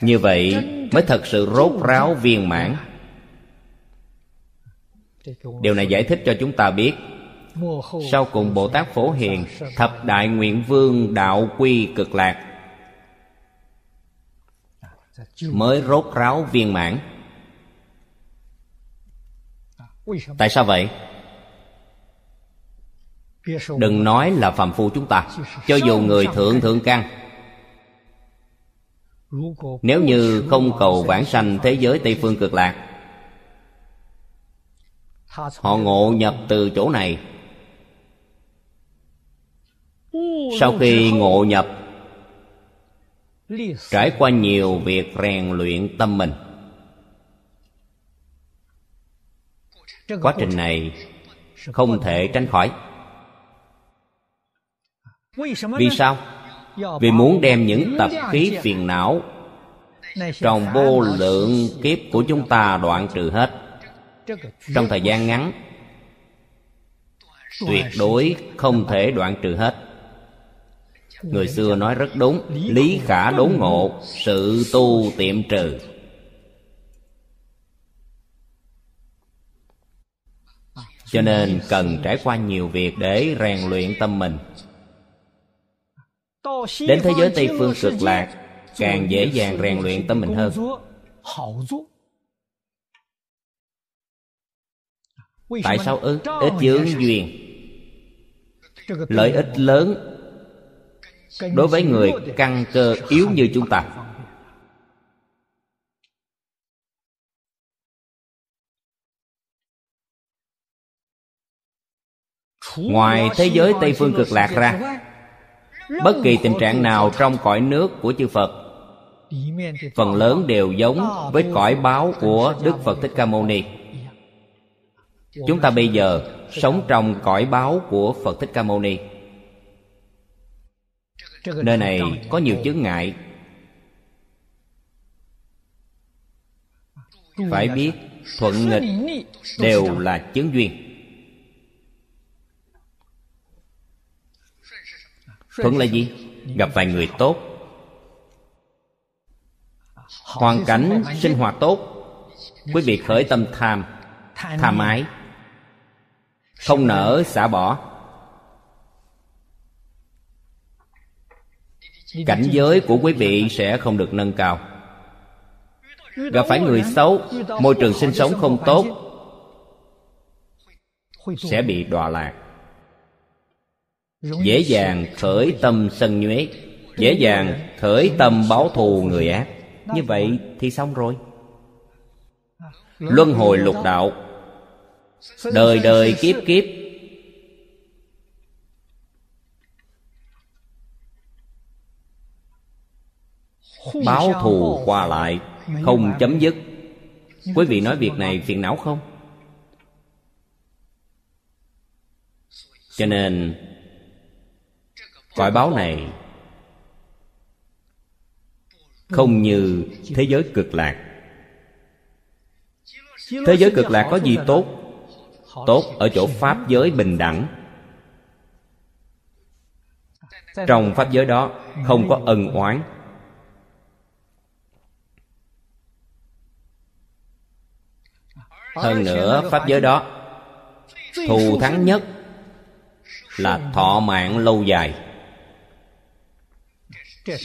như vậy mới thật sự rốt ráo viên mãn. Điều này giải thích cho chúng ta biết, sau cùng bồ tát phổ hiền thập đại nguyện vương đạo quy cực lạc mới rốt ráo viên mãn. Tại sao vậy? Đừng nói là phàm phu chúng ta, cho dù người thượng thượng căn nếu như không cầu vãng sanh thế giới tây phương cực lạc, họ ngộ nhập từ chỗ này. Sau khi ngộ nhập, trải qua nhiều việc rèn luyện tâm mình, quá trình này không thể tránh khỏi. Vì sao? Vì muốn đem những tập khí phiền não trong vô lượng kiếp của chúng ta đoạn trừ hết. Trong thời gian ngắn tuyệt đối không thể đoạn trừ hết. Người xưa nói rất đúng lý khả đốn ngộ sự tu tiệm trừ. Cho nên cần trải qua nhiều việc để rèn luyện tâm mình đến thế giới tây phương cực lạc càng dễ dàng rèn luyện tâm mình hơn. Tại sao ư? Ít chướng duyên. Lợi ích lớn đối với người căn cơ yếu như chúng ta. Ngoài thế giới tây phương cực lạc ra bất kỳ tình trạng nào trong cõi nước của chư phật, phần lớn đều giống với cõi báo của đức phật thích ca mâu ni. Chúng ta bây giờ sống trong cõi báo của phật thích ca mâu ni. Nơi này có nhiều chướng ngại. Phải biết, thuận nghịch đều là chướng duyên. Thuận là gì? Gặp vài người tốt. Hoàn cảnh sinh hoạt tốt. Quý vị khởi tâm tham tham ái. Không nỡ xả bỏ. Cảnh giới của quý vị sẽ không được nâng cao. Gặp phải người xấu, môi trường sinh sống không tốt, sẽ bị đọa lạc dễ dàng khởi tâm sân nhuế. Dễ dàng khởi tâm báo thù người ác. Như vậy thì xong rồi. Luân hồi lục đạo. Đời đời kiếp kiếp. Báo thù qua lại không chấm dứt. Quý vị nói việc này phiền não không? Cho nên cõi báo này không như thế giới cực lạc. Thế giới cực lạc có gì tốt? Tốt ở chỗ pháp giới bình đẳng. Trong pháp giới đó không có ân oán. Hơn nữa, pháp giới đó thù thắng nhất là thọ mạng lâu dài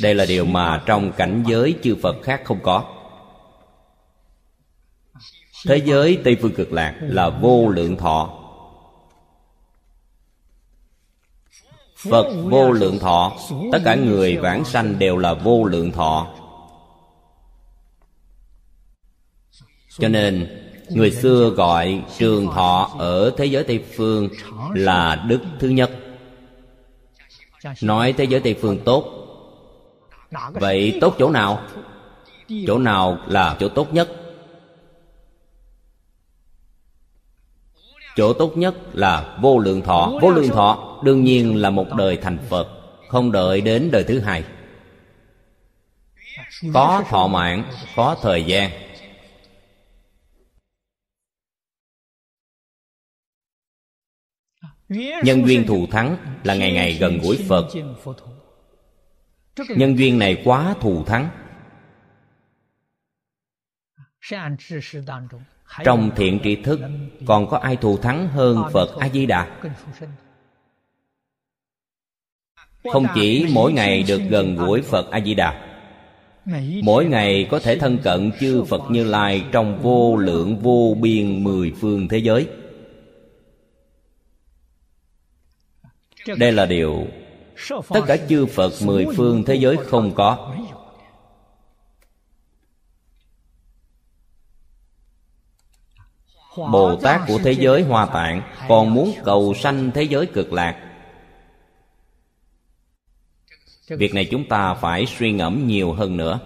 đây là điều mà trong cảnh giới chư phật khác không có. Thế giới tây phương cực lạc là vô lượng thọ. Phật vô lượng thọ, tất cả người vãng sanh đều là vô lượng thọ. Cho nên, người xưa gọi trường thọ ở thế giới tây phương là đức thứ nhất. Nói thế giới tây phương tốt vậy tốt chỗ nào? Chỗ nào là chỗ tốt nhất? Chỗ tốt nhất là vô lượng thọ. Vô lượng thọ đương nhiên là một đời thành phật, không đợi đến đời thứ hai. Có thọ mạng, có thời gian. Nhân duyên thù thắng là ngày ngày gần gũi phật nhân duyên này quá thù thắng. Trong thiện tri thức còn có ai thù thắng hơn phật a di đà không chỉ mỗi ngày được gần gũi phật a di đà mỗi ngày có thể thân cận chư phật như lai trong vô lượng vô biên mười phương thế giới. Đây là điều tất cả chư phật mười phương thế giới không có. Bồ tát của thế giới hoa tạng còn muốn cầu sanh thế giới cực lạc. Việc này chúng ta phải suy ngẫm nhiều hơn nữa.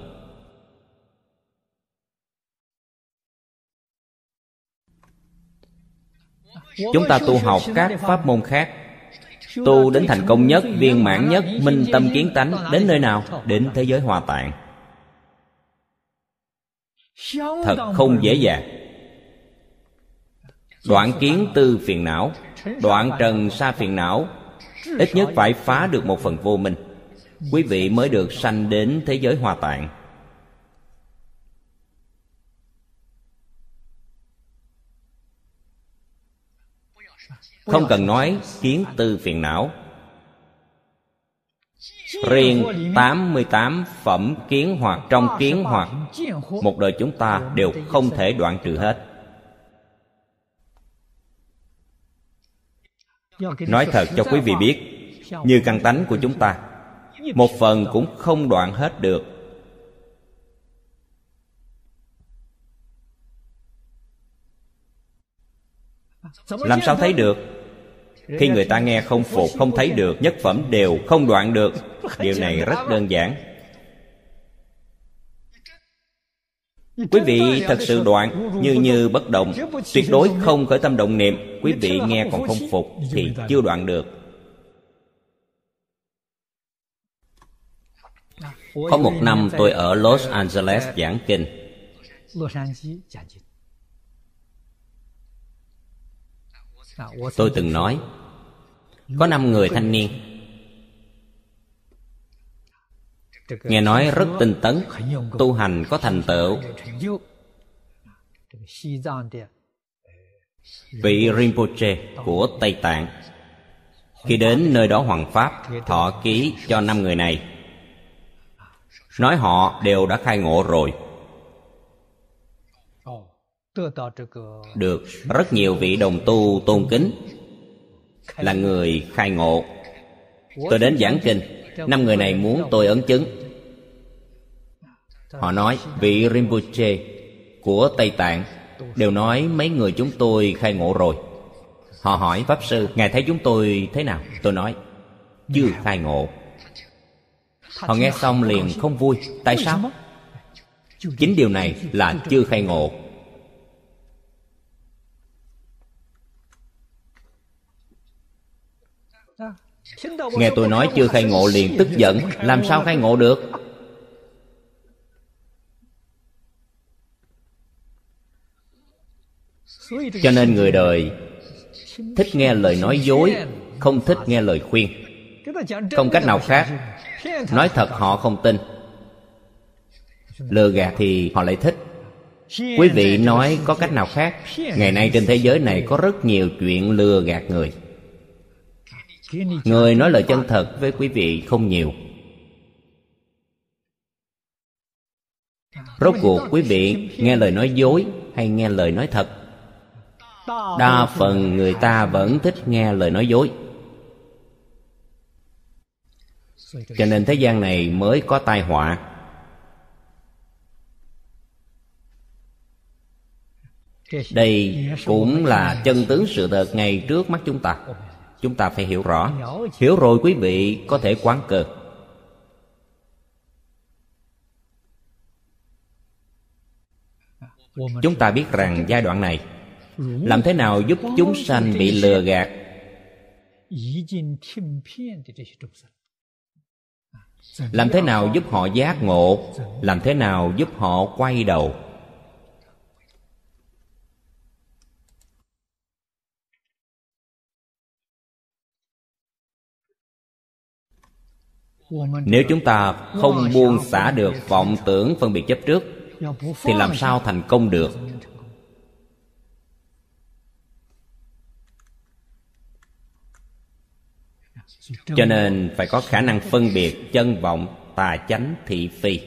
Chúng ta tu học các pháp môn khác tu đến thành công nhất, viên mãn nhất, minh tâm kiến tánh, đến nơi nào? Đến thế giới hòa tạng. Thật không dễ dàng. Đoạn kiến tư phiền não, đoạn trần sa phiền não, ít nhất phải phá được một phần vô minh. Quý vị mới được sanh đến thế giới hòa tạng. Không cần nói, kiến tư phiền não. Riêng 88 phẩm kiến hoặc trong kiến hoặc, Một đời chúng ta đều không thể đoạn trừ hết. Nói thật cho quý vị biết, Như căn tánh của chúng ta, Một phần cũng không đoạn hết được. Làm sao thấy được? Khi người ta nghe không phục, Không thấy được, Nhất phẩm đều không đoạn được. Điều này rất đơn giản. Quý vị thật sự đoạn, Như như bất động. Tuyệt đối không khởi tâm động niệm. Quý vị nghe còn không phục Thì chưa đoạn được. Có một năm tôi ở Los Angeles giảng kinh. Tôi từng nói, Có năm người thanh niên. Nghe nói rất tinh tấn, Tu hành có thành tựu. Vị Rinpoche của Tây Tạng, Khi đến nơi đó Hoàng Pháp, Thọ ký cho năm người này. Nói họ đều đã khai ngộ rồi. Được. Rất nhiều vị đồng tu tôn kính Là người khai ngộ. Tôi đến giảng kinh. Năm người này muốn tôi ấn chứng. Họ nói vị Rinpoche của Tây Tạng Đều nói mấy người chúng tôi khai ngộ rồi. Họ hỏi Pháp Sư Ngài thấy chúng tôi thế nào? Tôi nói Chưa khai ngộ. Họ nghe xong liền không vui. Tại sao? Chính điều này là chưa khai ngộ Nghe tôi nói chưa khai ngộ liền tức giận. Làm sao khai ngộ được? Cho nên người đời Thích nghe lời nói dối, Không thích nghe lời khuyên. Không cách nào khác. Nói thật họ không tin. Lừa gạt thì họ lại thích. Quý vị nói có cách nào khác? Ngày nay trên thế giới này có rất nhiều chuyện lừa gạt người. Người nói lời chân thật với quý vị không nhiều. Rốt cuộc quý vị nghe lời nói dối hay nghe lời nói thật? Đa phần người ta vẫn thích nghe lời nói dối. Cho nên thế gian này mới có tai họa. Đây cũng là chân tướng sự thật ngay trước mắt chúng ta. Chúng ta phải hiểu rõ. Hiểu rồi quý vị có thể quán cơ Chúng ta biết rằng giai đoạn này Làm thế nào giúp chúng sanh bị lừa gạt? Làm thế nào giúp họ giác ngộ? Làm thế nào giúp họ quay đầu? Nếu chúng ta không buông xả được vọng tưởng phân biệt chấp trước Thì làm sao thành công được? Cho nên phải có khả năng phân biệt chân vọng tà chánh thị phi.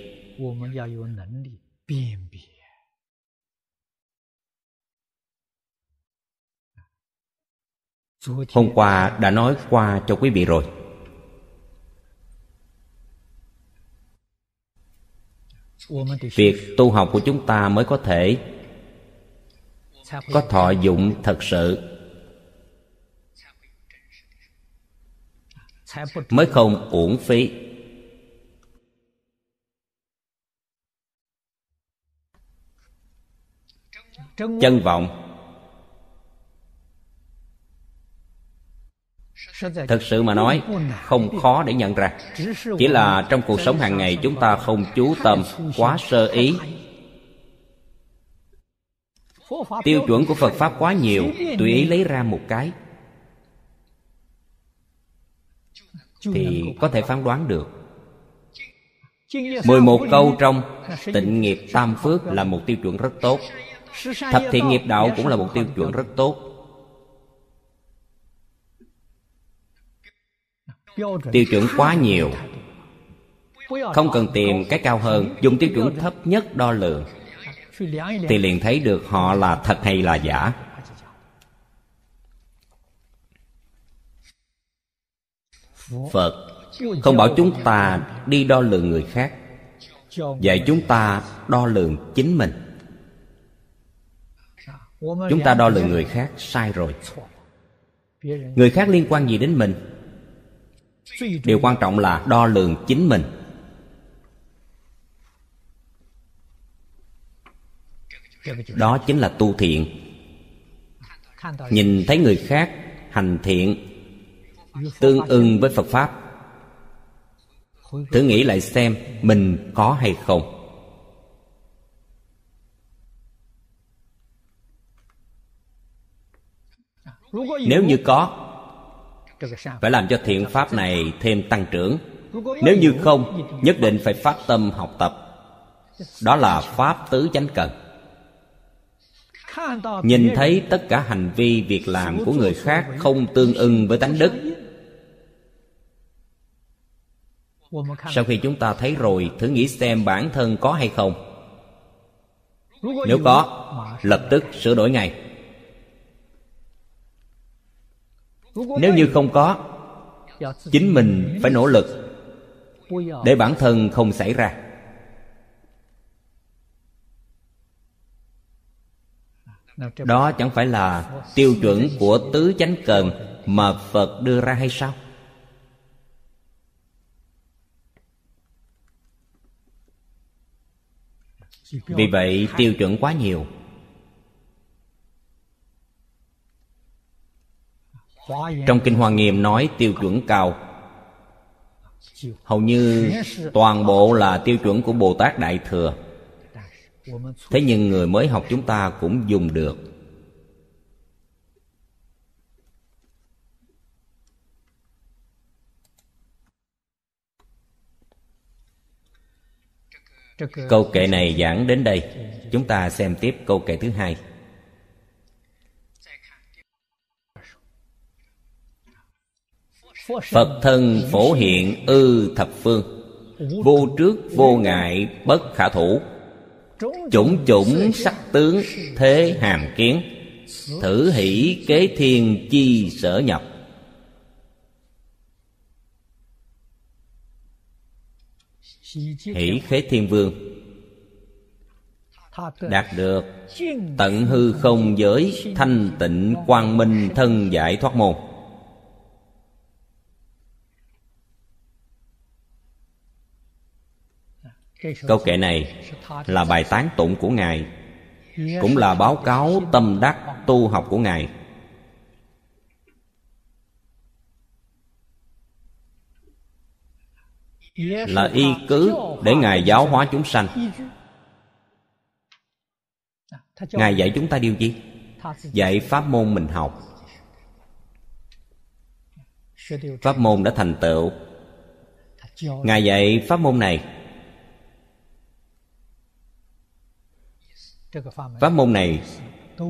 Hôm qua đã nói qua cho quý vị rồi việc tu học của chúng ta mới có thể có thọ dụng thật sự. Mới không uổng phí. Chân vọng. Thực sự mà nói, không khó để nhận ra. Chỉ là trong cuộc sống hàng ngày chúng ta không chú tâm, quá sơ ý. Tiêu chuẩn của phật pháp quá nhiều, tùy ý lấy ra một cái thì có thể phán đoán được. 11 câu trong tịnh nghiệp tam phước là một tiêu chuẩn rất tốt. Thập thiện nghiệp đạo cũng là một tiêu chuẩn rất tốt. Tiêu chuẩn quá nhiều. Không cần tìm cái cao hơn, Dùng tiêu chuẩn thấp nhất đo lường. Thì liền thấy được họ là thật hay là giả. Phật không bảo chúng ta đi đo lường người khác, Dạy chúng ta đo lường chính mình. Chúng ta đo lường người khác sai rồi. Người khác liên quan gì đến mình? Điều quan trọng là đo lường chính mình. Đó chính là tu thiện. Nhìn thấy người khác hành thiện, Tương ưng với Phật Pháp, Thử nghĩ lại xem Mình có hay không. Nếu như có phải làm cho thiện pháp này thêm tăng trưởng. Nếu như không, Nhất định phải phát tâm học tập. Đó là Pháp tứ chánh cần. Nhìn thấy tất cả hành vi việc làm của người khác Không tương ưng với tánh đức, sau khi chúng ta thấy rồi, thử nghĩ xem bản thân có hay không. Nếu có, lập tức sửa đổi ngay. Nếu như không có, chính mình phải nỗ lực để bản thân không xảy ra. Đó chẳng phải là tiêu chuẩn của tứ chánh cần mà phật đưa ra hay sao? Vì vậy tiêu chuẩn quá nhiều. Trong kinh hoa nghiêm nói tiêu chuẩn cao. Hầu như toàn bộ là tiêu chuẩn của bồ tát đại thừa. Thế nhưng người mới học chúng ta cũng dùng được. Câu kệ này giảng đến đây. Chúng ta xem tiếp câu kệ thứ hai. Phật thân phổ hiện ư thập phương, Vô trước, vô ngại, bất khả thủ. Chủng chủng sắc tướng thế hàm kiến, Thử hỷ kế thiên chi sở nhập. Hỷ khế thiên vương đạt được tận hư không giới thanh tịnh quang minh thân giải thoát môn. Câu kệ này là bài tán tụng của ngài, cũng là báo cáo tâm đắc tu học của ngài. Là y cứ để ngài giáo hóa chúng sanh. Ngài dạy chúng ta điều gì? Dạy pháp môn mình học. Pháp môn đã thành tựu. Ngài dạy pháp môn này pháp môn này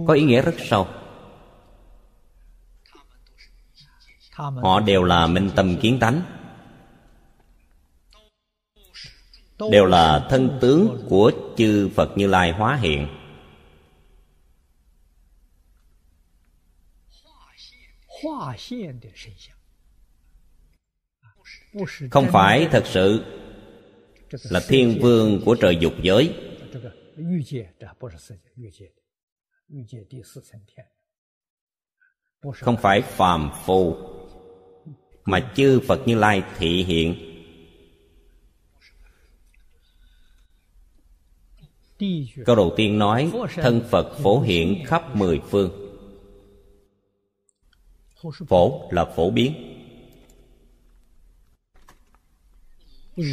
có ý nghĩa rất sâu. Họ đều là minh tâm kiến tánh. Đều là thân tướng của chư phật như lai hóa hiện. Không phải thật sự là thiên vương của trời dục giới không phải phàm phu mà chư phật như lai thị hiện. Câu đầu tiên nói Thân Phật phổ hiện khắp mười phương. Phổ là phổ biến.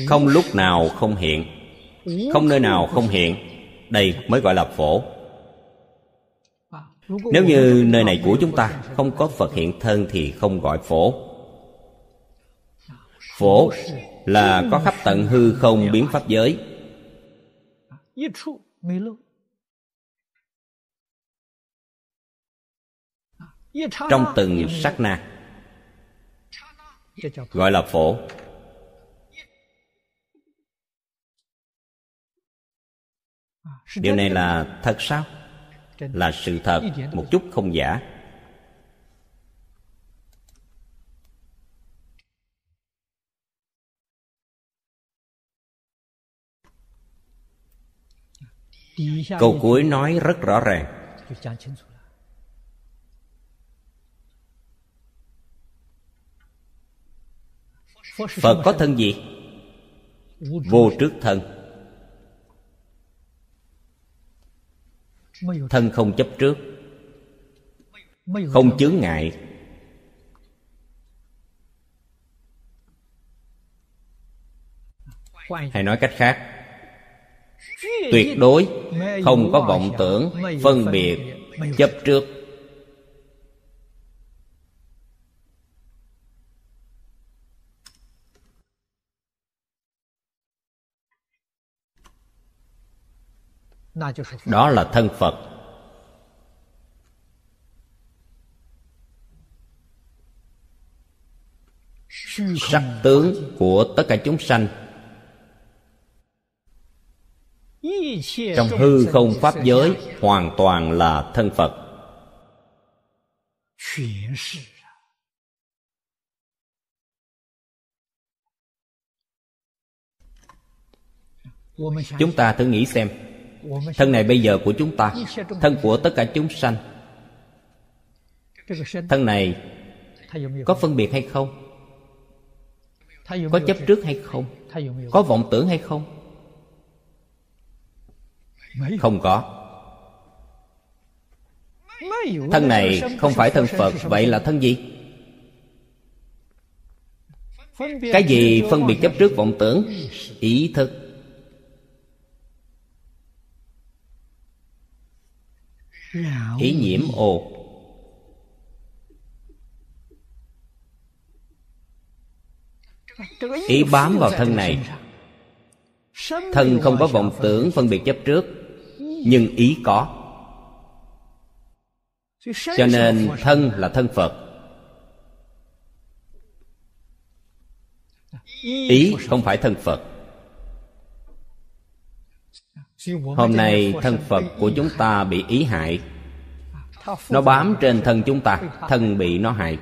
Không lúc nào không hiện. Không nơi nào không hiện đây mới gọi là phổ. Nếu như nơi này của chúng ta không có phật hiện thân thì không gọi phổ. Phổ là có khắp tận hư không biến pháp giới. Trong từng sắc na, gọi là phổ. Điều này là thật sao? là sự thật một chút không giả. Câu cuối nói rất rõ ràng. Phật có thân gì? Vô trước thân thân không chấp trước, không chướng ngại. Hay nói cách khác, tuyệt đối không có vọng tưởng phân biệt chấp trước. Đó là thân phật. sắc tướng của tất cả chúng sanh. trong hư không pháp giới hoàn toàn là thân phật. chúng ta thử nghĩ xem thân này bây giờ của chúng ta, thân của tất cả chúng sanh. Thân này có phân biệt hay không? Có chấp trước hay không? Có vọng tưởng hay không? Không có. Thân này không phải thân phật, vậy là thân gì? Cái gì phân biệt chấp trước vọng tưởng? Ý thức. Ý nhiễm ô ý bám vào thân này. Thân không có vọng tưởng phân biệt chấp trước, nhưng ý có. Cho nên thân là thân phật. Ý không phải thân phật hôm nay thân phật của chúng ta bị ý hại. Nó bám trên thân chúng ta thân bị nó hại.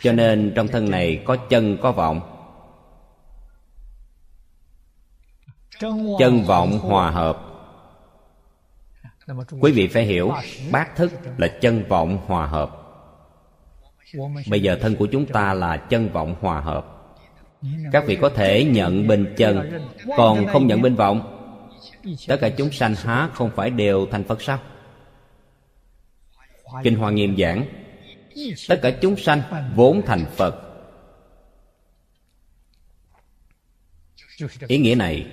Cho nên trong thân này có chân có vọng. Chân vọng hòa hợp. Quý vị phải hiểu bát thức là chân vọng hòa hợp. Bây giờ thân của chúng ta là chân vọng hòa hợp các vị có thể nhận bên chân, còn không nhận bên vọng. Tất cả chúng sanh há không phải đều thành phật sao? Kinh hoa nghiêm giảng, tất cả chúng sanh vốn thành phật. Ý nghĩa này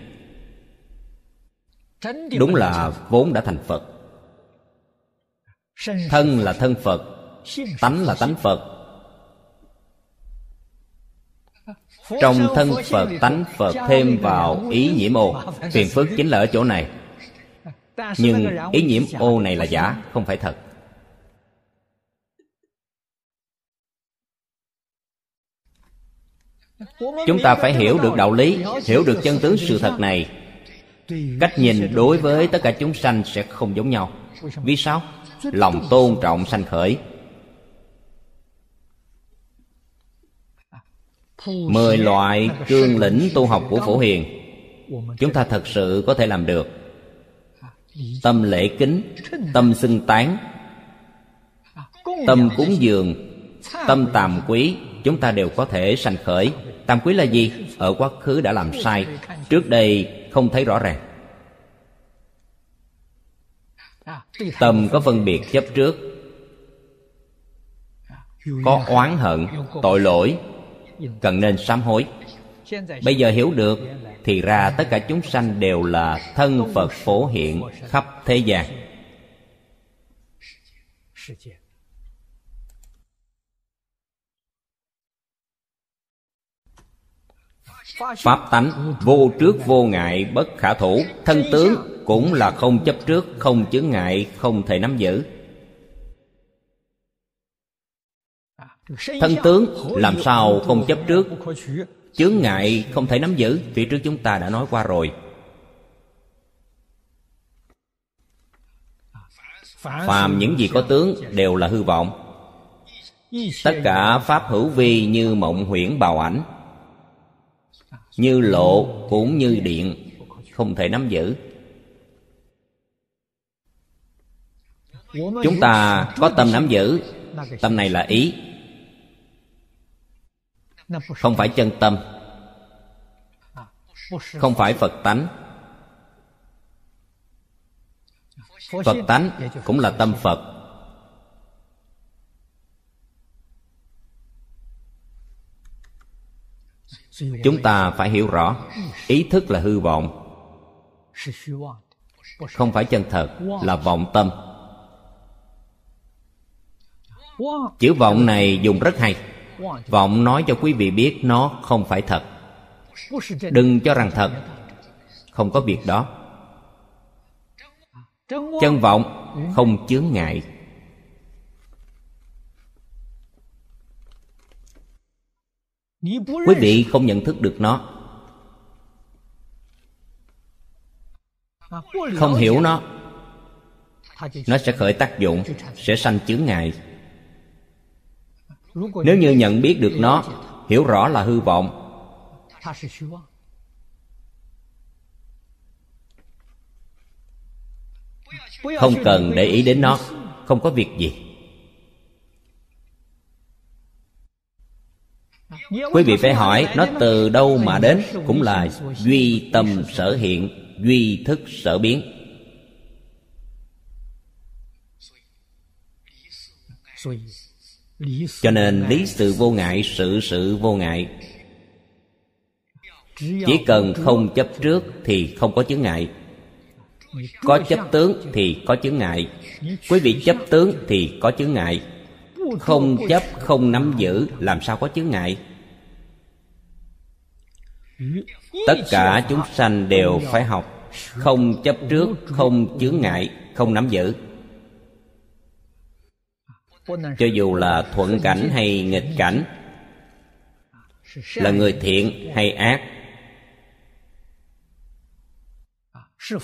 đúng là vốn đã thành phật. Thân là thân phật, tánh là tánh phật. Trong thân phật tánh phật thêm vào ý nhiễm ô. phiền phức chính là ở chỗ này. Nhưng ý nhiễm ô này là giả không phải thật. Chúng ta phải hiểu được đạo lý hiểu được chân tướng sự thật này. Cách nhìn đối với tất cả chúng sanh sẽ không giống nhau. Vì sao? Lòng tôn trọng sanh khởi mười loại cương lĩnh tu học của phổ hiền. chúng ta thật sự có thể làm được. Tâm lễ kính tâm xưng tán tâm cúng dường tâm tàm quý chúng ta đều có thể sanh khởi. Tam quý là gì? Ở quá khứ đã làm sai trước đây không thấy rõ ràng. Tâm có phân biệt chấp trước. Có oán hận tội lỗi cần nên sám hối. Bây giờ hiểu được thì ra tất cả chúng sanh đều là thân phật phổ hiện khắp thế gian. Pháp tánh vô trước vô ngại bất khả thủ, Thân tướng cũng là không chấp trước, Không chướng ngại, không thể nắm giữ. Thân tướng làm sao không chấp trước? Chướng ngại không thể nắm giữ Phía trước chúng ta đã nói qua rồi. Phàm những gì có tướng đều là hư vọng. Tất cả pháp hữu vi như mộng huyễn bào ảnh Như lộ cũng như điện Không thể nắm giữ. Chúng ta có tâm nắm giữ Tâm này là ý Không phải chân tâm Không phải Phật tánh. Phật tánh cũng là tâm Phật. Chúng ta phải hiểu rõ Ý thức là hư vọng Không phải chân thật Là vọng tâm. Chữ vọng này dùng rất hay Vọng nói cho quý vị biết nó không phải thật. Đừng cho rằng thật. Không có việc đó. Chân vọng không chướng ngại. Quý vị không nhận thức được nó. Không hiểu nó. Nó sẽ khởi tác dụng, Sẽ sanh chướng ngại. Nếu như nhận biết được nó Hiểu rõ là hư vọng. Không cần để ý đến nó. Không có việc gì. Quý vị phải hỏi Nó từ đâu mà đến? Cũng là duy tâm sở hiện Duy thức sở biến Cho nên lý sự vô ngại Sự sự vô ngại. Chỉ cần không chấp trước Thì không có chướng ngại. Có chấp tướng thì có chướng ngại. Quý vị chấp tướng thì có chướng ngại. Không chấp không nắm giữ Làm sao có chướng ngại? Tất cả chúng sanh đều phải học Không chấp trước, không chướng ngại, không nắm giữ Cho dù là thuận cảnh hay nghịch cảnh Là người thiện hay ác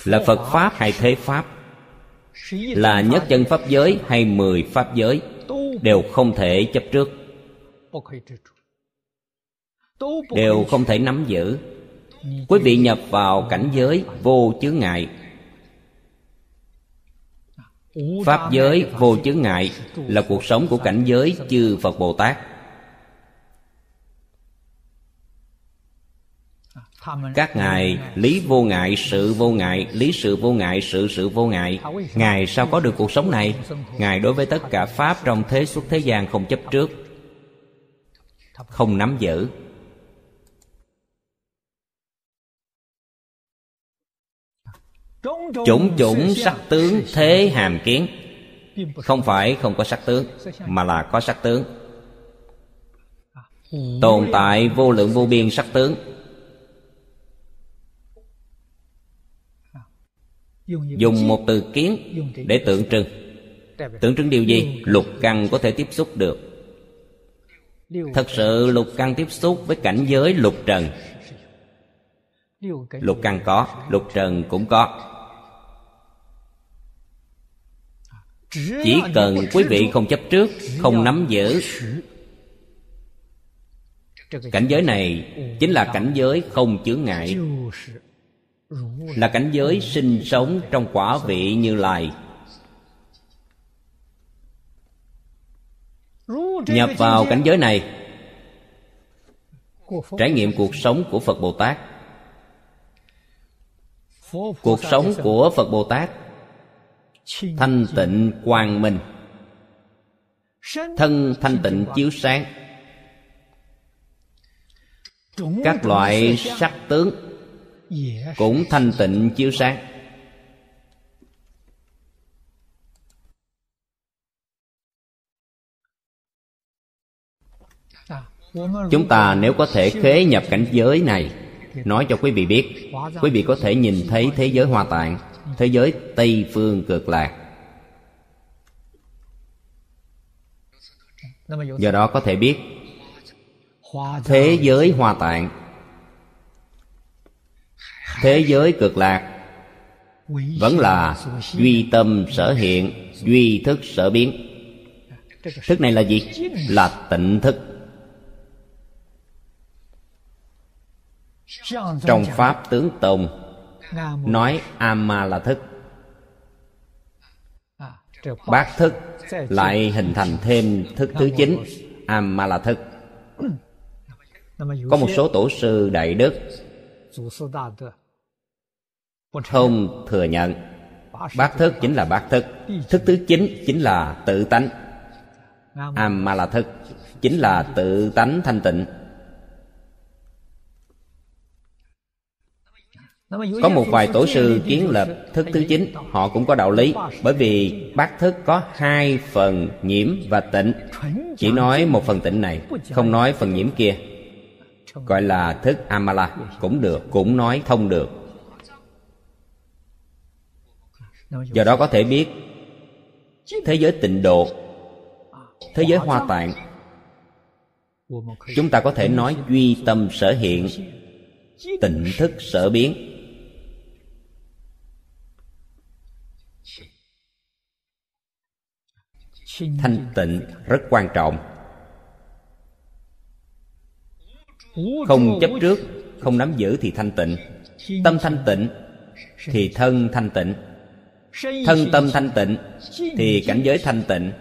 Là Phật Pháp hay Thế Pháp Là nhất chân Pháp giới hay mười Pháp giới Đều không thể chấp trước. Đều không thể nắm giữ. Quý vị nhập vào cảnh giới vô chướng ngại pháp giới vô chướng ngại là cuộc sống của cảnh giới chư phật bồ tát. Các ngài lý vô ngại, sự vô ngại, lý sự vô ngại, sự sự vô ngại. Ngài sao có được cuộc sống này? Ngài đối với tất cả pháp trong thế xuất thế gian không chấp trước. Không nắm giữ. Chủng chủng sắc tướng thế hàm kiến. Không phải không có sắc tướng, mà là có sắc tướng. Tồn tại vô lượng vô biên sắc tướng. Dùng một từ kiến để tượng trưng. Tượng trưng điều gì? Lục căn có thể tiếp xúc được. Thật sự lục căn tiếp xúc với cảnh giới lục trần. Lục căn có, lục trần cũng có. Chỉ cần quý vị không chấp trước, không nắm giữ. Cảnh giới này chính là cảnh giới không chướng ngại. Là cảnh giới sinh sống trong quả vị như lai. Nhập vào cảnh giới này, trải nghiệm cuộc sống của phật bồ tát. Cuộc sống của phật bồ tát thanh tịnh quang minh. Thân thanh tịnh chiếu sáng. Các loại sắc tướng cũng thanh tịnh chiếu sáng. Chúng ta nếu có thể khế nhập cảnh giới này nói cho quý vị biết. Quý vị có thể nhìn thấy thế giới hoa tạng thế giới tây phương cực lạc. Do đó có thể biết, thế giới hoa tạng, thế giới cực lạc vẫn là duy tâm sở hiện, duy thức sở biến. Thức này là gì? Là tịnh thức. Trong pháp tướng tông nói ama là thức. Bát thức lại hình thành thêm thức thứ chín. Ama là thức. Có một số tổ sư đại đức không thừa nhận. Bát thức chính là bát thức. Thức thứ chín chính là tự tánh. Ama là thức. Chính là tự tánh thanh tịnh có một vài tổ sư kiến lập thức thứ chín, họ cũng có đạo lý, bởi vì bát thức có hai phần nhiễm và tịnh. Chỉ nói một phần tịnh này, không nói phần nhiễm kia. Gọi là thức amala, cũng được, cũng nói thông được. Do đó có thể biết, thế giới tịnh độ, thế giới hoa tạng, chúng ta có thể nói duy tâm sở hiện, tịnh thức sở biến. Thanh tịnh rất quan trọng. Không chấp trước không nắm giữ thì thanh tịnh. Tâm thanh tịnh thì thân thanh tịnh. Thân tâm thanh tịnh thì cảnh giới thanh tịnh.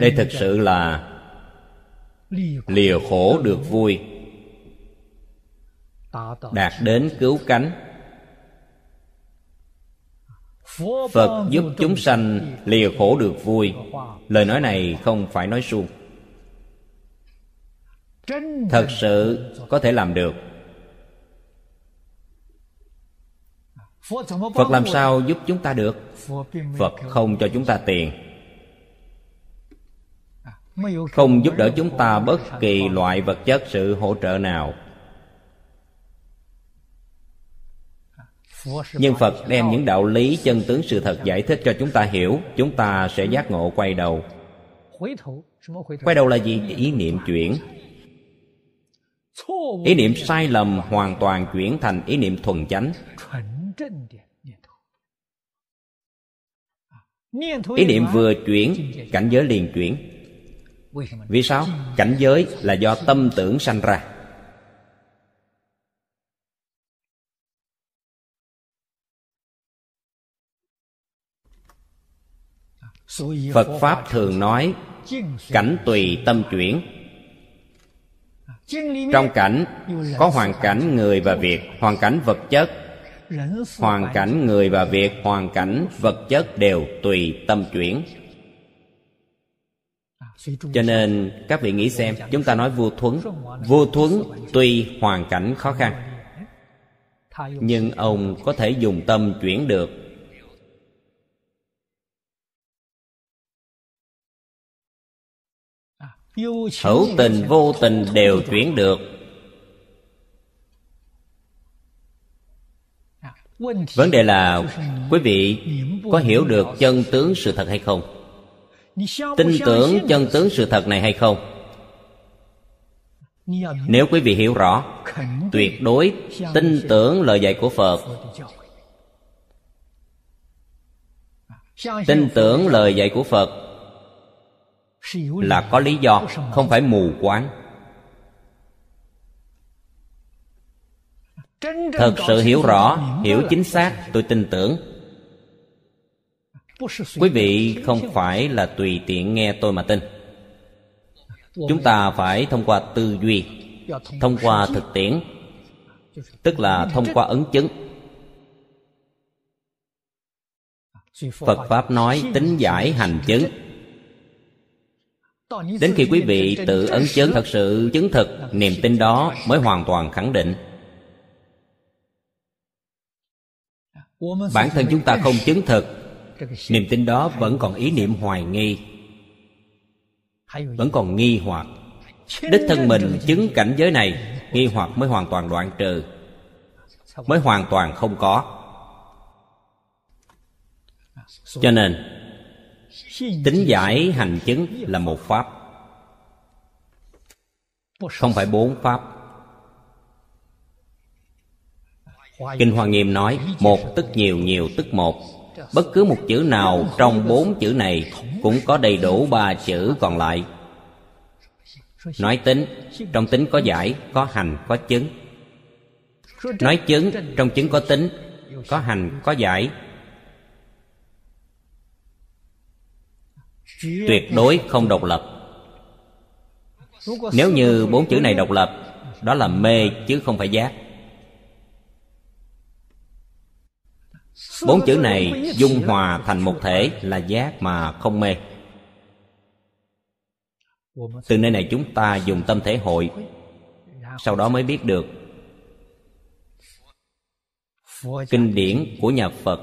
Đây thực sự là lìa khổ được vui. Đạt đến cứu cánh phật giúp chúng sanh lìa khổ được vui. Lời nói này không phải nói suông. Thật sự có thể làm được. Phật làm sao giúp chúng ta được? Phật không cho chúng ta tiền. Không giúp đỡ chúng ta bất kỳ loại vật chất sự hỗ trợ nào. Nhưng phật đem những đạo lý chân tướng sự thật giải thích cho chúng ta hiểu chúng ta sẽ giác ngộ quay đầu. Quay đầu là gì? Ý niệm chuyển. Ý niệm sai lầm hoàn toàn chuyển thành ý niệm thuần chánh. Ý niệm vừa chuyển cảnh giới liền chuyển. Vì sao? cảnh giới là do tâm tưởng sanh ra phật pháp thường nói, cảnh tùy tâm chuyển. Trong cảnh, có hoàn cảnh người và việc, hoàn cảnh vật chất. Hoàn cảnh người và việc, hoàn cảnh vật chất đều tùy tâm chuyển. Cho nên, các vị nghĩ xem, chúng ta nói vua thuấn. Vua thuấn tuy hoàn cảnh khó khăn, nhưng ông có thể dùng tâm chuyển được. Hữu tình, vô tình đều chuyển được. Vấn đề là, quý vị có hiểu được chân tướng sự thật hay không? Tin tưởng chân tướng sự thật này hay không? Nếu quý vị hiểu rõ, tuyệt đối tin tưởng lời dạy của phật. Tin tưởng lời dạy của phật là có lý do, không phải mù quáng. Thật sự hiểu rõ, hiểu chính xác, tôi tin tưởng. Quý vị không phải là tùy tiện nghe tôi mà tin. Chúng ta phải thông qua tư duy, thông qua thực tiễn, tức là thông qua ấn chứng. Phật pháp nói, tính giải hành chứng đến khi quý vị tự ấn chứng thật sự chứng thực niềm tin đó mới hoàn toàn khẳng định. Bản thân chúng ta không chứng thực niềm tin đó vẫn còn ý niệm hoài nghi vẫn còn nghi hoặc. Đích thân mình chứng cảnh giới này nghi hoặc mới hoàn toàn đoạn trừ mới hoàn toàn không có. Cho nên tính giải hành chứng là một pháp. Không phải bốn pháp. Kinh hoa nghiêm nói, một tức nhiều nhiều tức một. Bất cứ một chữ nào trong bốn chữ này cũng có đầy đủ ba chữ còn lại. Nói tính, trong tính có giải, có hành, có chứng. Nói chứng, trong chứng có tính, có hành, có giải. Tuyệt đối không độc lập. Nếu như bốn chữ này độc lập, đó là mê chứ không phải giác. Bốn chữ này dung hòa thành một thể là giác mà không mê. Từ nơi này chúng ta dùng tâm thể hội, sau đó mới biết được kinh điển của nhà phật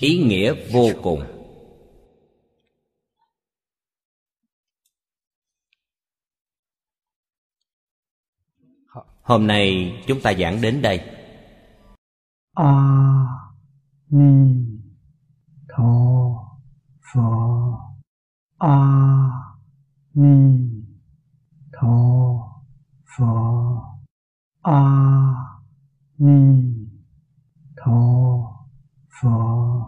ý nghĩa vô cùng. Hôm nay chúng ta giảng đến đây. A ni tho phở a ni tho phở a ni tho phở